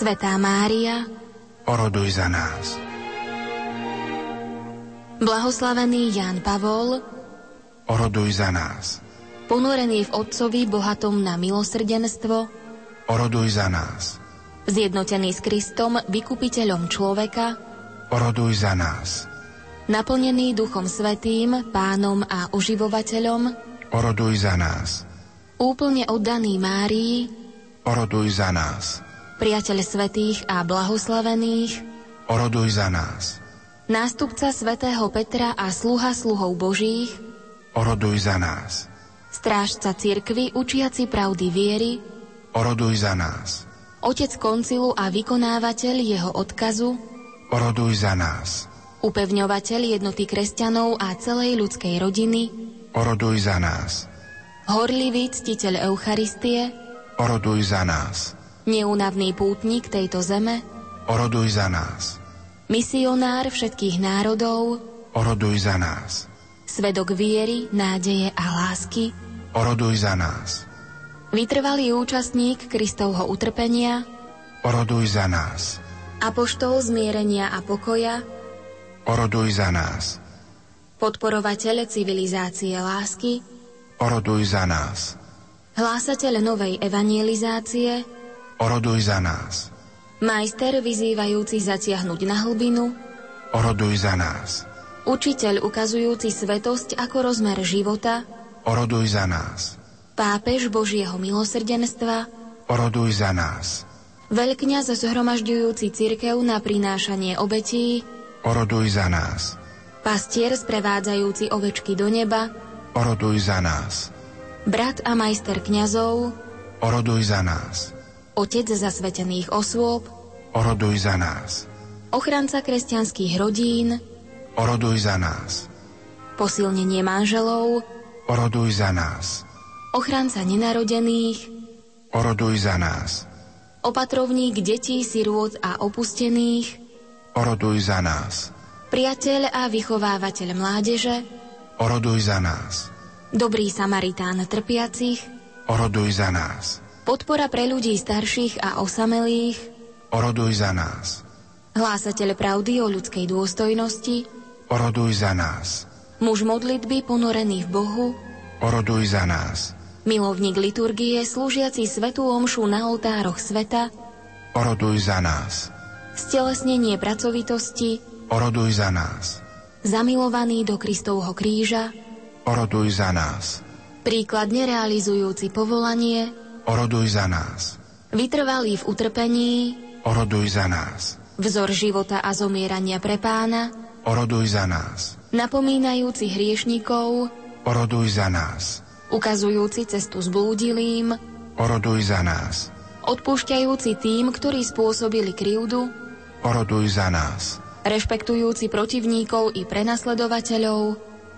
Svetá Mária, oroduj za nás. Blahoslavený Jan Pavol, oroduj za nás. Ponorený v Otcovi bohatom na milosrdenstvo, oroduj za nás. Zjednotený s Kristom, vykupiteľom človeka, oroduj za nás. Naplnený Duchom Svetým, Pánom a Uživovateľom, oroduj za nás. Úplne oddaný Márii, oroduj za nás. Priateľ svetých a blahoslavených, oroduj za nás. Nástupca svätého Petra a sluha sluhov Božích, oroduj za nás. Strážca cirkvy, učiaci pravdy viery, oroduj za nás. Otec koncilu a vykonávateľ jeho odkazu, oroduj za nás. Upevňovateľ jednoty kresťanov a celej ľudskej rodiny, oroduj za nás. Horlivý ctiteľ Eucharistie, oroduj za nás. Neunavný pútnik tejto zeme, oroduj za nás. Misionár všetkých národov, oroduj za nás. Svedok viery, nádeje a lásky, oroduj za nás Vytrvalý účastník Kristovho utrpenia, oroduj za nás. Apoštol zmierenia a pokoja, oroduj za nás. Podporovateľ civilizácie lásky, oroduj za nás. Hlásateľ novej evangelizácie, oroduj za nás. Majster vyzývajúci zatiahnuť na hlbinu, oroduj za nás. Učiteľ ukazujúci svetosť ako rozmer života, oroduj za nás pápež Božieho milosrdenstva, oroduj za nás. Veľkňaz zhromažďujúci cirkev na prinášanie obetí, oroduj za nás. Pastier sprevádzajúci ovečky do neba, oroduj za nás. Brat a majster kňazov, oroduj za nás. Otec zasvetených osôb, oroduj za nás. Ochranca kresťanských rodín, oroduj za nás. Posilnenie manželov, oroduj za nás ochranca nenarodených, oroduj za nás. Opatrovník detí, sirôt a opustených, oroduj za nás. Priateľ a vychovávateľ mládeže, oroduj za nás. Dobrý Samaritán trpiacich, oroduj za nás. Podpora pre ľudí starších a osamelých, oroduj za nás. Hlásateľ pravdy o ľudskej dôstojnosti, oroduj za nás. Muž modlitby ponorený v Bohu, oroduj za nás milovník liturgie, slúžiaci svetú omšu na oltároch sveta, oroduj za nás. Stelesnenie pracovitosti, oroduj za nás. Zamilovaný do Kristovho kríža, oroduj za nás. Príkladne realizujúci povolanie, oroduj za nás. Vytrvalý v utrpení, oroduj za nás. Vzor života a zomierania pre pána, oroduj za nás. Napomínajúci hriešnikov, oroduj za nás ukazujúci cestu zblúdilým, oroduj za nás. Odpúšťajúci tým, ktorí spôsobili krivdu, oroduj za nás. Rešpektujúci protivníkov i prenasledovateľov,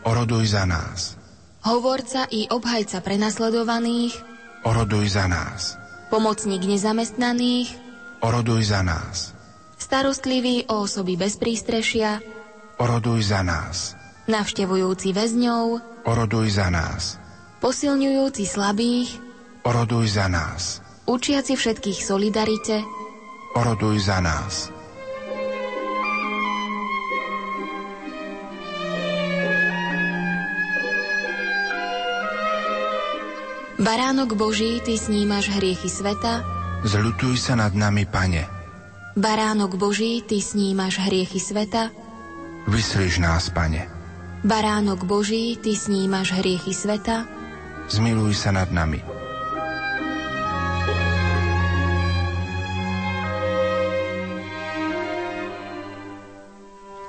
oroduj za nás. Hovorca i obhajca prenasledovaných, oroduj za nás. Pomocník nezamestnaných, oroduj za nás. Starostlivý o osoby bez prístrešia, oroduj za nás. Navštevujúci väzňov, oroduj za nás posilňujúci slabých, oroduj za nás. Učiaci všetkých solidarite, oroduj za nás. Baránok Boží, Ty snímaš hriechy sveta. Zľutuj sa nad nami, Pane. Baránok Boží, Ty snímaš hriechy sveta. Vyslíš nás, Pane. Baránok Boží, Ty snímaš hriechy sveta zmiluj sa nad nami.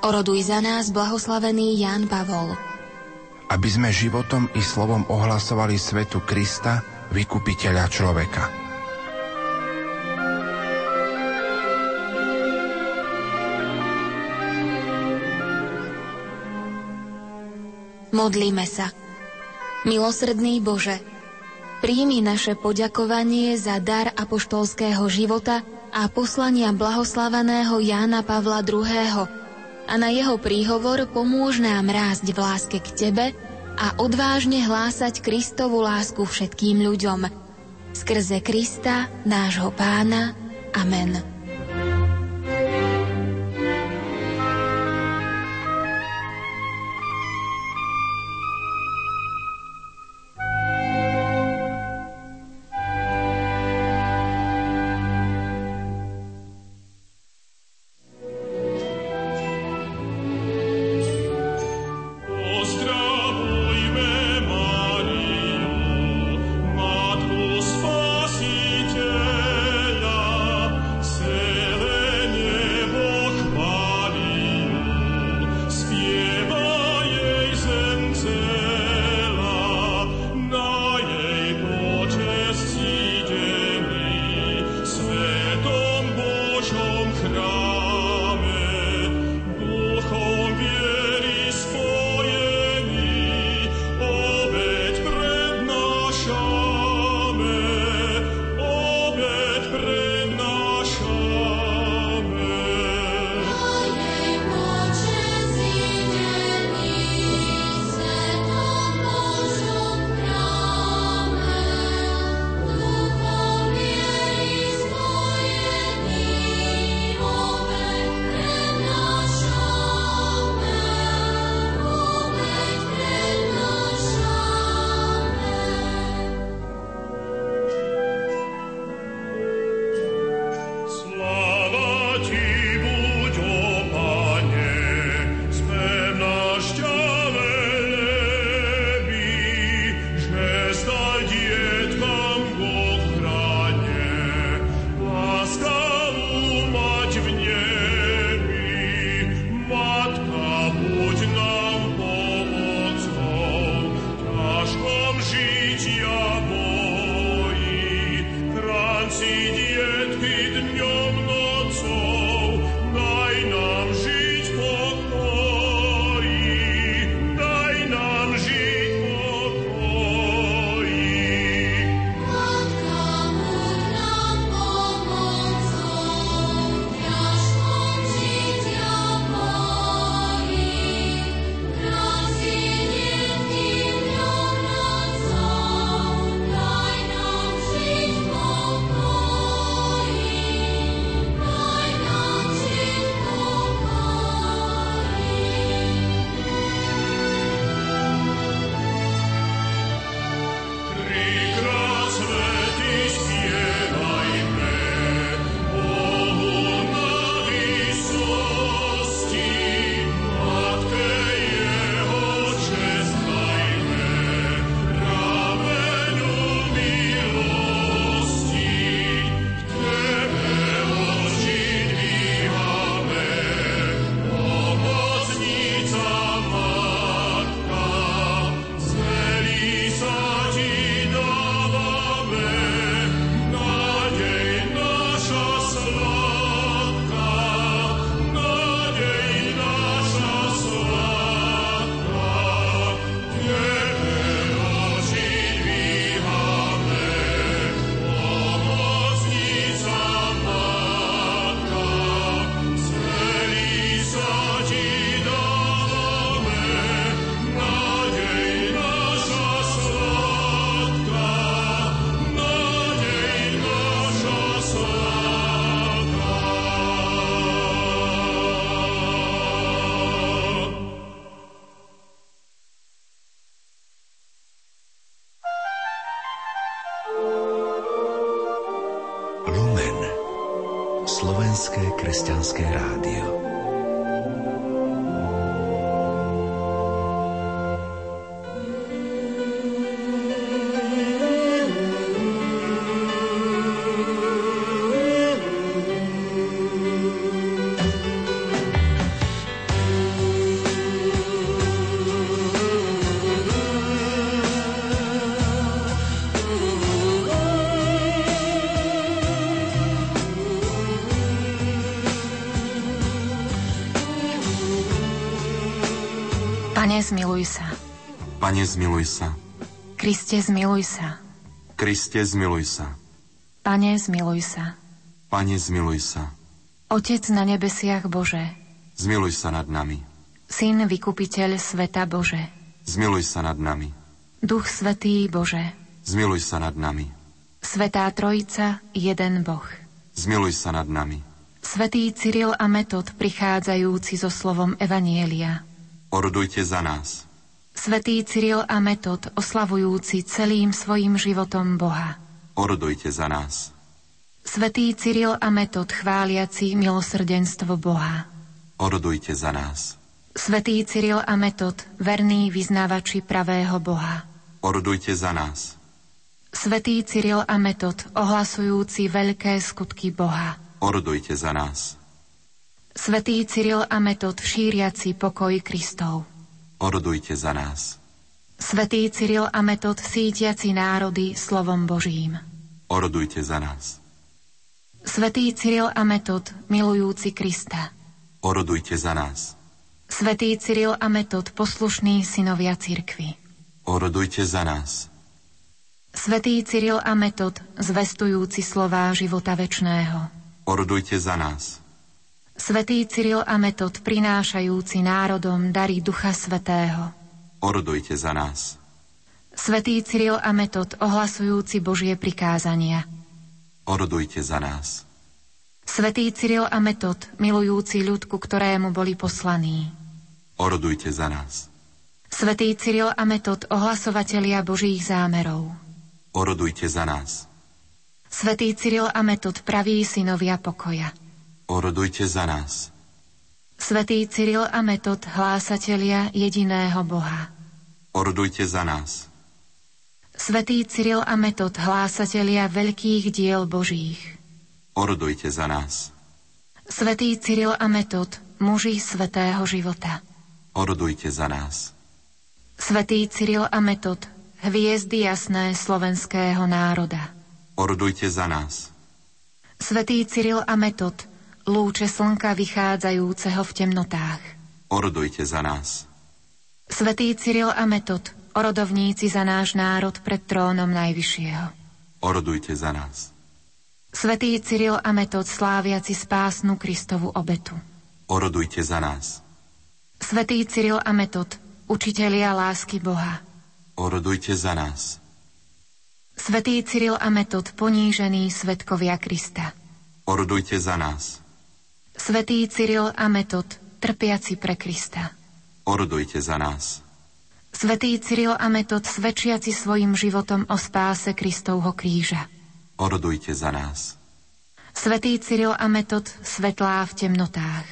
Oroduj za nás, blahoslavený Ján Pavol aby sme životom i slovom ohlasovali svetu Krista, vykupiteľa človeka. Modlíme sa. Milosrdný Bože, príjmi naše poďakovanie za dar apoštolského života a poslania blahoslaveného Jána Pavla II a na jeho príhovor pomôž nám rásť v láske k Tebe a odvážne hlásať Kristovu lásku všetkým ľuďom. Skrze Krista, nášho pána. Amen. Zmiluj sa. Pane, zmiluj sa. Kriste, zmiluj sa. Kriste, zmiluj sa. Pane, zmiluj sa. Pane, zmiluj sa. Otec na nebesiach Bože. Zmiluj sa nad nami. Syn vykupiteľ sveta Bože. Zmiluj sa nad nami. Duch Svetý Bože. Zmiluj sa nad nami. Svetá Trojica, jeden Boh. Zmiluj sa nad nami. Svetý Cyril a Metod prichádzajúci so slovom Evanielia. Orodujte za nás. Svetý Cyril a Metod oslavujúci celým svojim životom Boha. Orodujte za nás. Svetý Cyril a Metod chváliaci milosrdenstvo Boha. Orodujte za nás. Svetý Cyril a Metod, verní vyznávači pravého Boha. Orodujte za nás. Svetý Cyril a Metod, ohlasujúci veľké skutky Boha. Orodujte za nás. Svetý Cyril a Metod, šíriaci pokoj Kristov. Orodujte za nás. Svetý Cyril a Metod, sítiaci národy slovom Božím. Orodujte za nás. Svetý Cyril a Metod, milujúci Krista. Orodujte za nás. Svetý Cyril a Metod, poslušní synovia cirkvy. Orodujte za nás. Svetý Cyril a Metod, zvestujúci slová života večného. Orodujte za nás. Svetý Cyril a Metod prinášajúci národom dary Ducha Svetého. Orodujte za nás. Svetý Cyril a Metod ohlasujúci Božie prikázania. Orodujte za nás. Svetý Cyril a Metod milujúci ľud, ku ktorému boli poslaní. Orodujte za nás. Svetý Cyril a Metod ohlasovatelia Božích zámerov. Orodujte za nás. Svetý Cyril a Metod, praví synovia pokoja. Orodujte za nás. Svetý Cyril a Metod, hlásatelia jediného Boha. Orodujte za nás. Svetý Cyril a Metod, hlásatelia veľkých diel Božích. Orodujte za nás. Svetý Cyril a Metod, muži svetého života. Orodujte za nás. Svetý Cyril a Metod, hviezdy jasné slovenského národa. Orodujte za nás. Svetý Cyril a Metod, lúče slnka vychádzajúceho v temnotách. Orodujte za nás. Svetý Cyril a Metod, orodovníci za náš národ pred trónom Najvyššieho. Orodujte za nás. Svetý Cyril a Metod, sláviaci spásnu Kristovu obetu. Orodujte za nás. Svetý Cyril a Metod, učitelia lásky Boha. Orodujte za nás. Svetý Cyril a Metod, ponížený svetkovia Krista. Orodujte za nás. Svetý Cyril a Metod, trpiaci pre Krista. Orodujte za nás. Svetý Cyril a Metod, svedčiaci svojim životom o spáse Kristovho kríža. Orodujte za nás. Svetý Cyril a Metod, svetlá v temnotách.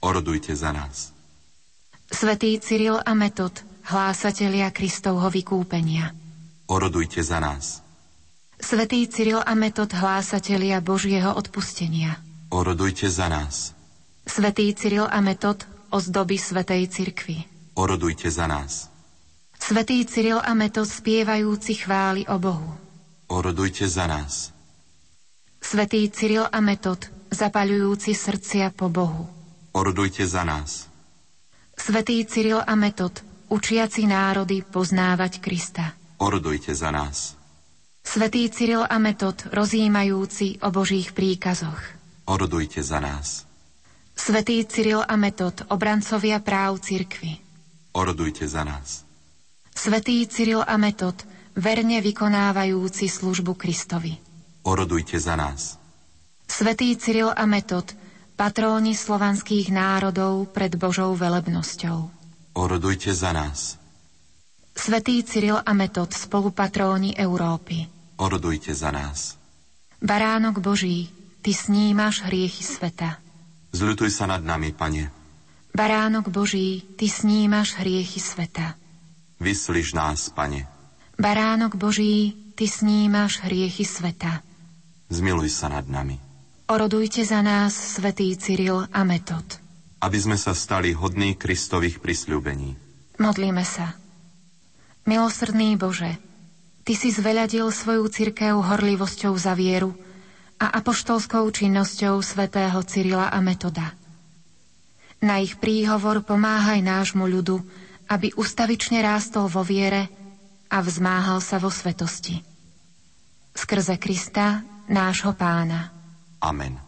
Orodujte za nás. Svetý Cyril a Metod, hlásatelia Kristovho vykúpenia orodujte za nás. Svetý Cyril a Metod hlásatelia Božieho odpustenia. Orodujte za nás. Svetý Cyril a Metod ozdoby Svetej Cirkvi. Orodujte za nás. Svetý Cyril a Metod spievajúci chváli o Bohu. Orodujte za nás. Svetý Cyril a Metod zapaľujúci srdcia po Bohu. Orodujte za nás. Svetý Cyril a Metod učiaci národy poznávať Krista. Orodujte za nás. Svetý Cyril a Metod, rozjímajúci o Božích príkazoch. Orodujte za nás. Svetý Cyril a Metod, obrancovia práv cirkvy. Orodujte za nás. Svetý Cyril a Metod, verne vykonávajúci službu Kristovi. Orodujte za nás. Svetý Cyril a Metod, patróni slovanských národov pred Božou velebnosťou. Orodujte za nás. Svetý Cyril a Metod, spolupatróni Európy. Orodujte za nás. Baránok Boží, Ty snímaš hriechy sveta. Zľutuj sa nad nami, Pane. Baránok Boží, Ty snímaš hriechy sveta. Vyslíš nás, Pane. Baránok Boží, Ty snímaš hriechy sveta. Zmiluj sa nad nami. Orodujte za nás, svätý Cyril a Metod. Aby sme sa stali hodní Kristových prisľúbení. Modlíme sa. Milosrdný Bože, Ty si zveľadil svoju cirkev horlivosťou za vieru a apoštolskou činnosťou svätého Cyrila a Metoda. Na ich príhovor pomáhaj nášmu ľudu, aby ustavične rástol vo viere a vzmáhal sa vo svetosti. Skrze Krista, nášho pána. Amen.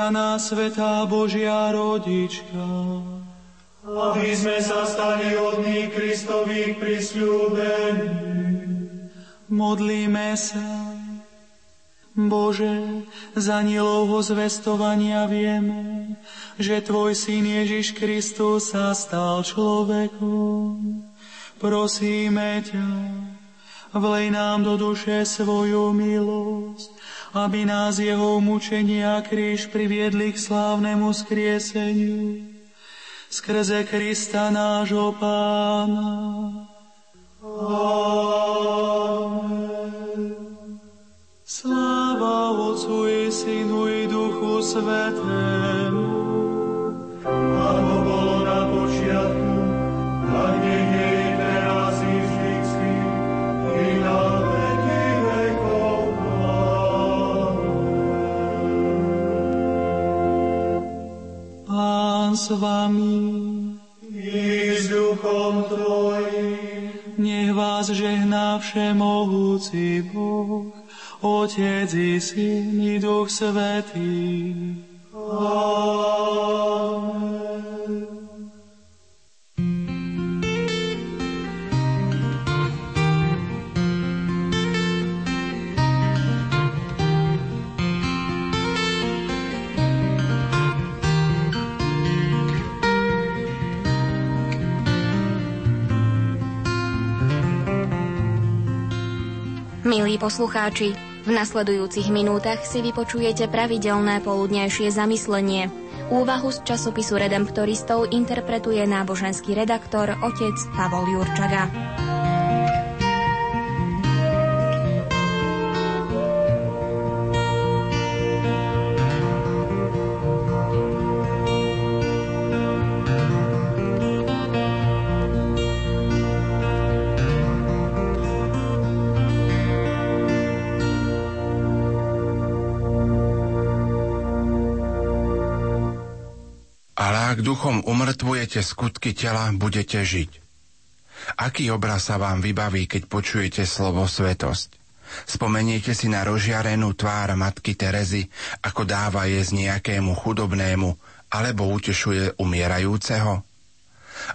Za nás, Svetá Božia rodička. Aby sme sa stali hodní Kristových prisľúbení. Modlíme sa. Bože, za nielovho zvestovania vieme, že Tvoj Syn Ježiš Kristus sa stal človekom. Prosíme ťa, vlej nám do duše svoju milosť, aby nás jeho mučenie a kríž priviedli k slávnemu skrieseniu. Skrze Krista nášho Pána. Svetý. Amen. Milí poslucháči, v nasledujúcich minútach si vypočujete pravidelné poludnejšie zamyslenie. Úvahu z časopisu Redemptoristov interpretuje náboženský redaktor otec Pavol Jurčaga. Duchom umrtvujete skutky tela, budete žiť. Aký obraz sa vám vybaví, keď počujete slovo svetosť? Spomeniete si na rozžiarenú tvár matky Terezy, ako dáva jesť nejakému chudobnému, alebo utešuje umierajúceho?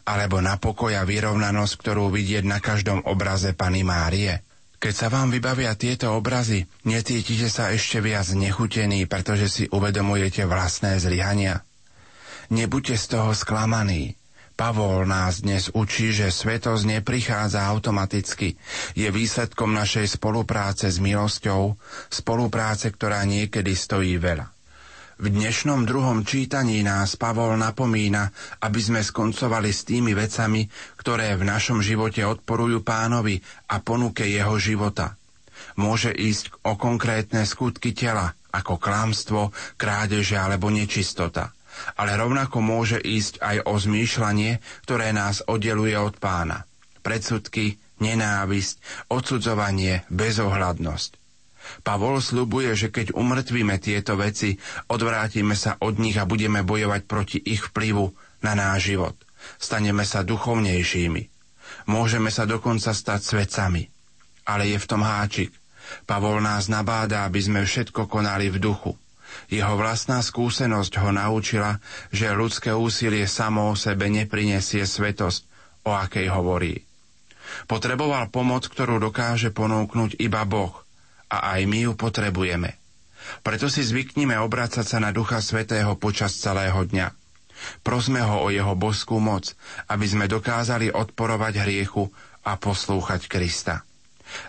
Alebo na pokoj a vyrovnanosť, ktorú vidieť na každom obraze Pany Márie? Keď sa vám vybavia tieto obrazy, necítite sa ešte viac nechutení, pretože si uvedomujete vlastné zlyhania? Nebuďte z toho sklamaní. Pavol nás dnes učí, že svetosť neprichádza automaticky. Je výsledkom našej spolupráce s milosťou, spolupráce, ktorá niekedy stojí veľa. V dnešnom druhom čítaní nás Pavol napomína, aby sme skoncovali s tými vecami, ktoré v našom živote odporujú pánovi a ponuke jeho života. Môže ísť o konkrétne skutky tela, ako klámstvo, krádeže alebo nečistota ale rovnako môže ísť aj o zmýšľanie, ktoré nás oddeluje od pána. Predsudky, nenávisť, odsudzovanie, bezohľadnosť. Pavol slubuje, že keď umrtvíme tieto veci, odvrátime sa od nich a budeme bojovať proti ich vplyvu na náš život. Staneme sa duchovnejšími. Môžeme sa dokonca stať svedcami. Ale je v tom háčik. Pavol nás nabáda, aby sme všetko konali v duchu. Jeho vlastná skúsenosť ho naučila, že ľudské úsilie samo o sebe neprinesie svetosť, o akej hovorí. Potreboval pomoc, ktorú dokáže ponúknuť iba Boh a aj my ju potrebujeme. Preto si zvyknime obracať sa na Ducha Svetého počas celého dňa. Prosme ho o jeho boskú moc, aby sme dokázali odporovať hriechu a poslúchať Krista.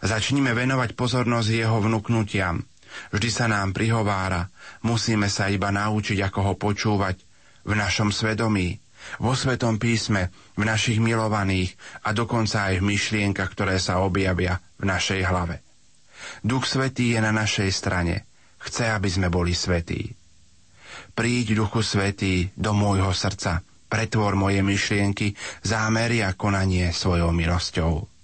Začnime venovať pozornosť jeho vnúknutiam – Vždy sa nám prihovára, musíme sa iba naučiť, ako ho počúvať v našom svedomí, vo Svetom písme, v našich milovaných a dokonca aj v myšlienkach, ktoré sa objavia v našej hlave. Duch Svetý je na našej strane. Chce, aby sme boli svetí. Príď, Duchu Svetý, do môjho srdca, pretvor moje myšlienky, zámery a konanie svojou milosťou.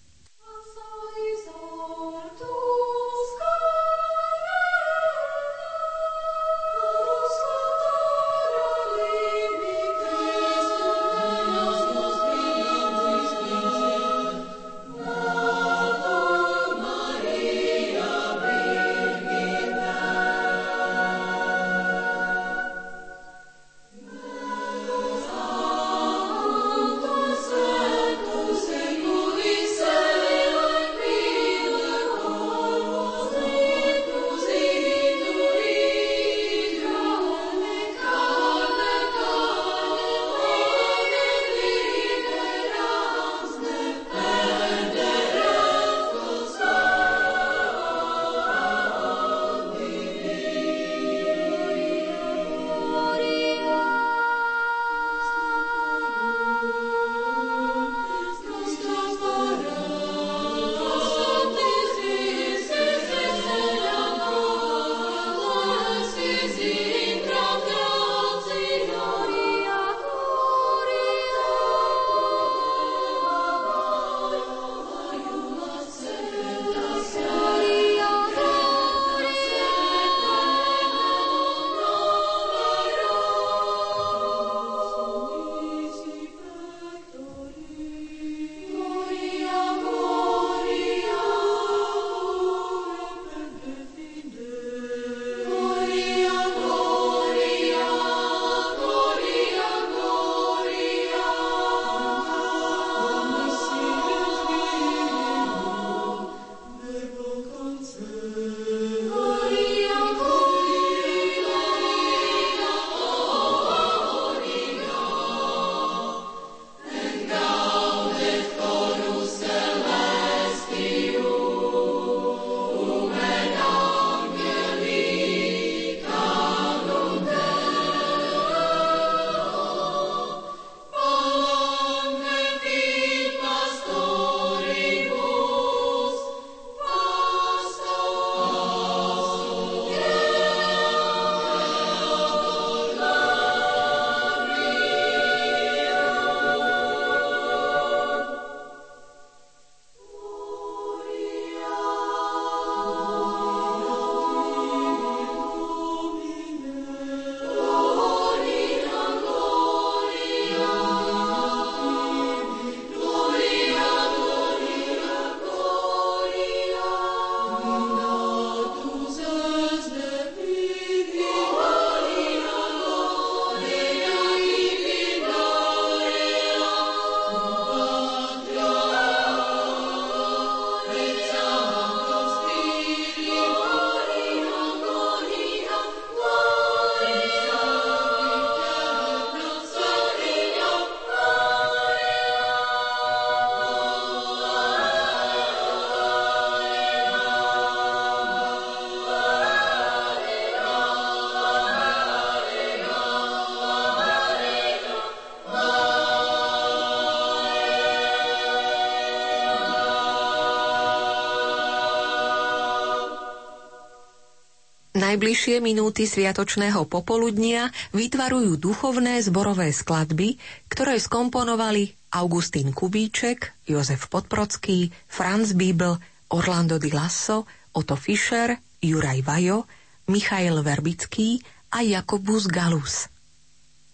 Najbližšie minúty sviatočného popoludnia vytvarujú duchovné zborové skladby, ktoré skomponovali Augustín Kubíček, Jozef Podprocký, Franz Bibel, Orlando di Lasso, Otto Fischer, Juraj Vajo, Michail Verbický a Jakobus Galus.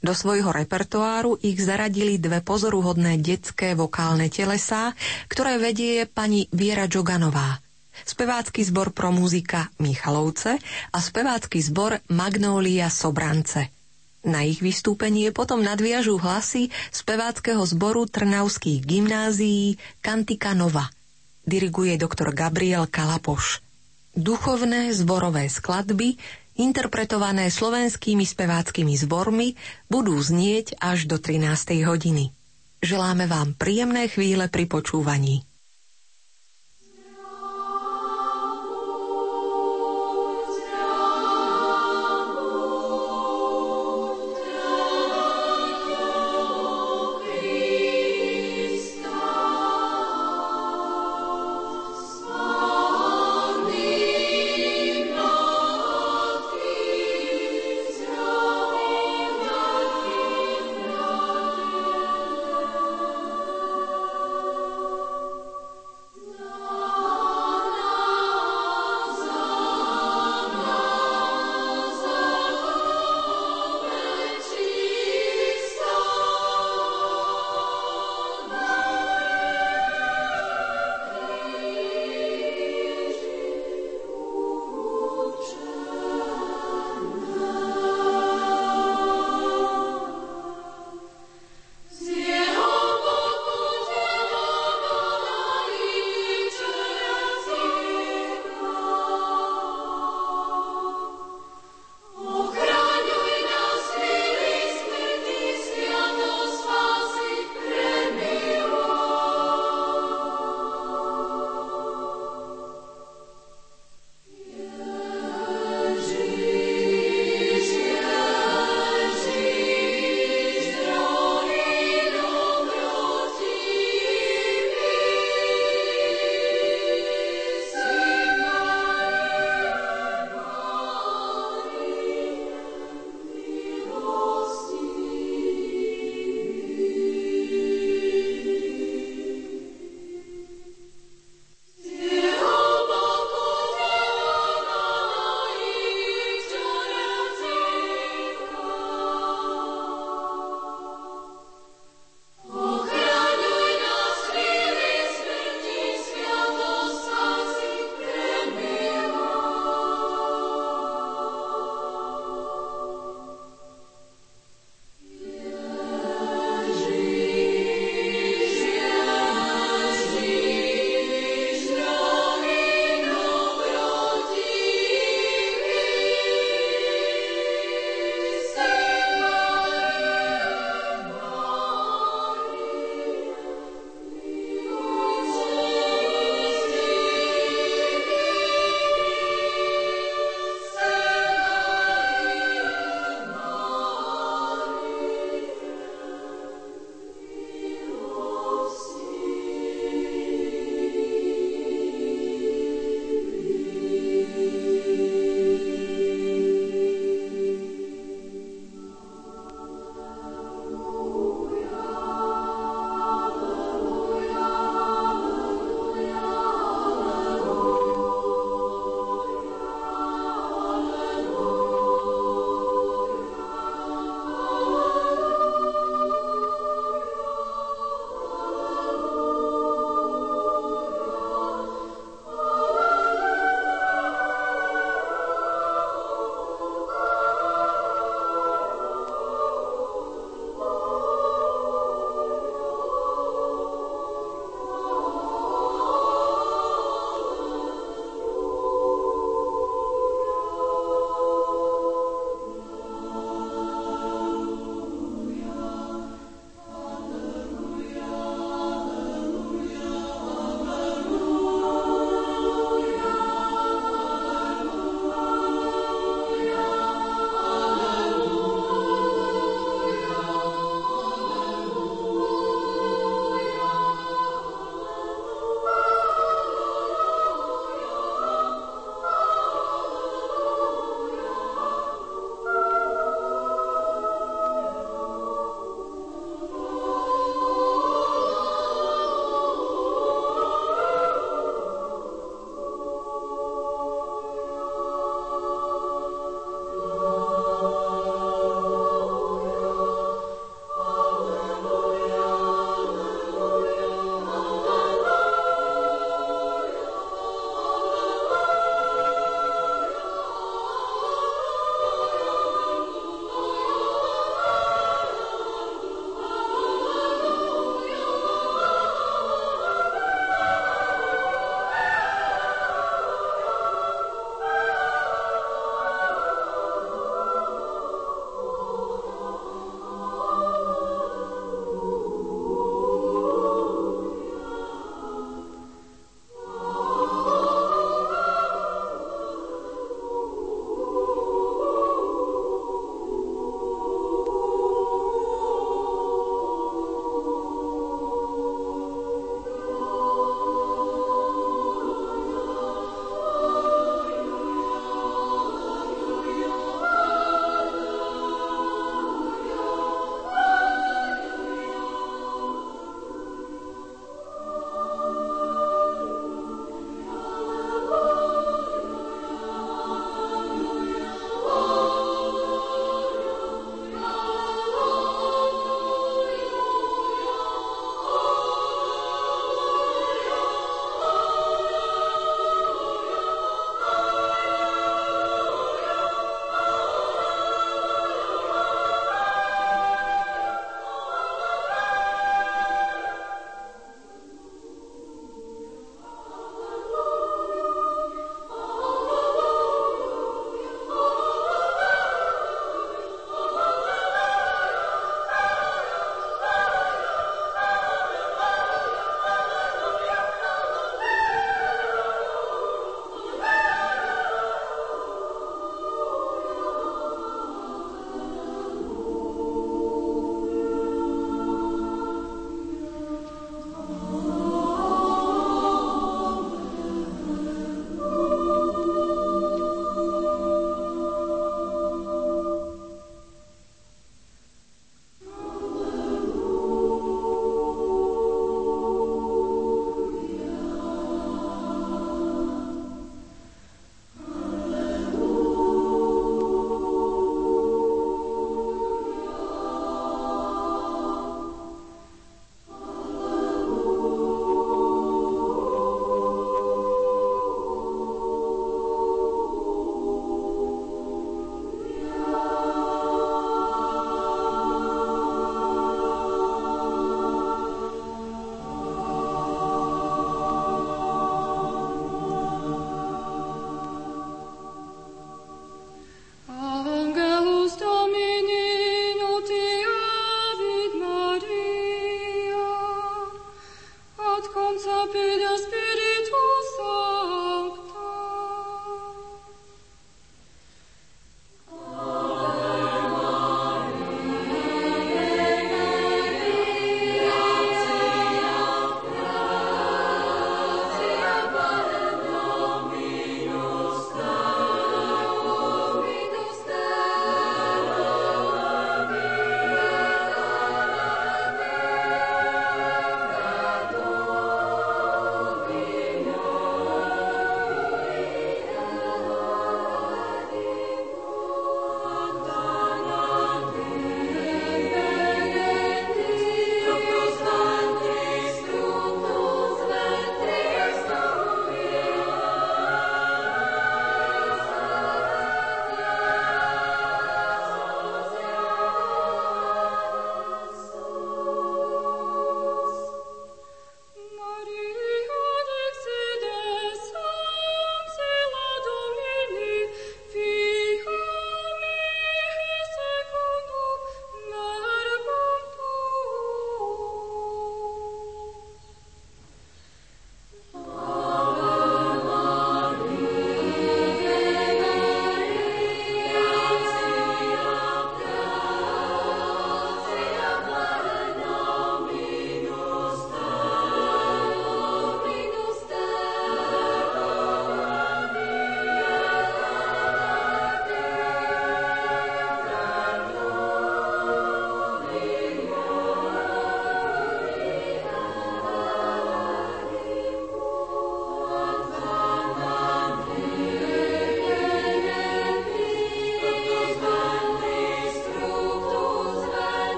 Do svojho repertoáru ich zaradili dve pozoruhodné detské vokálne telesá, ktoré vedie pani Viera Džoganová – spevácky zbor pro muzika Michalovce a spevácky zbor Magnólia Sobrance. Na ich vystúpenie potom nadviažú hlasy speváckého zboru Trnavských gymnázií Kantika Nova. Diriguje doktor Gabriel Kalapoš. Duchovné zborové skladby, interpretované slovenskými speváckými zbormi, budú znieť až do 13. hodiny. Želáme vám príjemné chvíle pri počúvaní.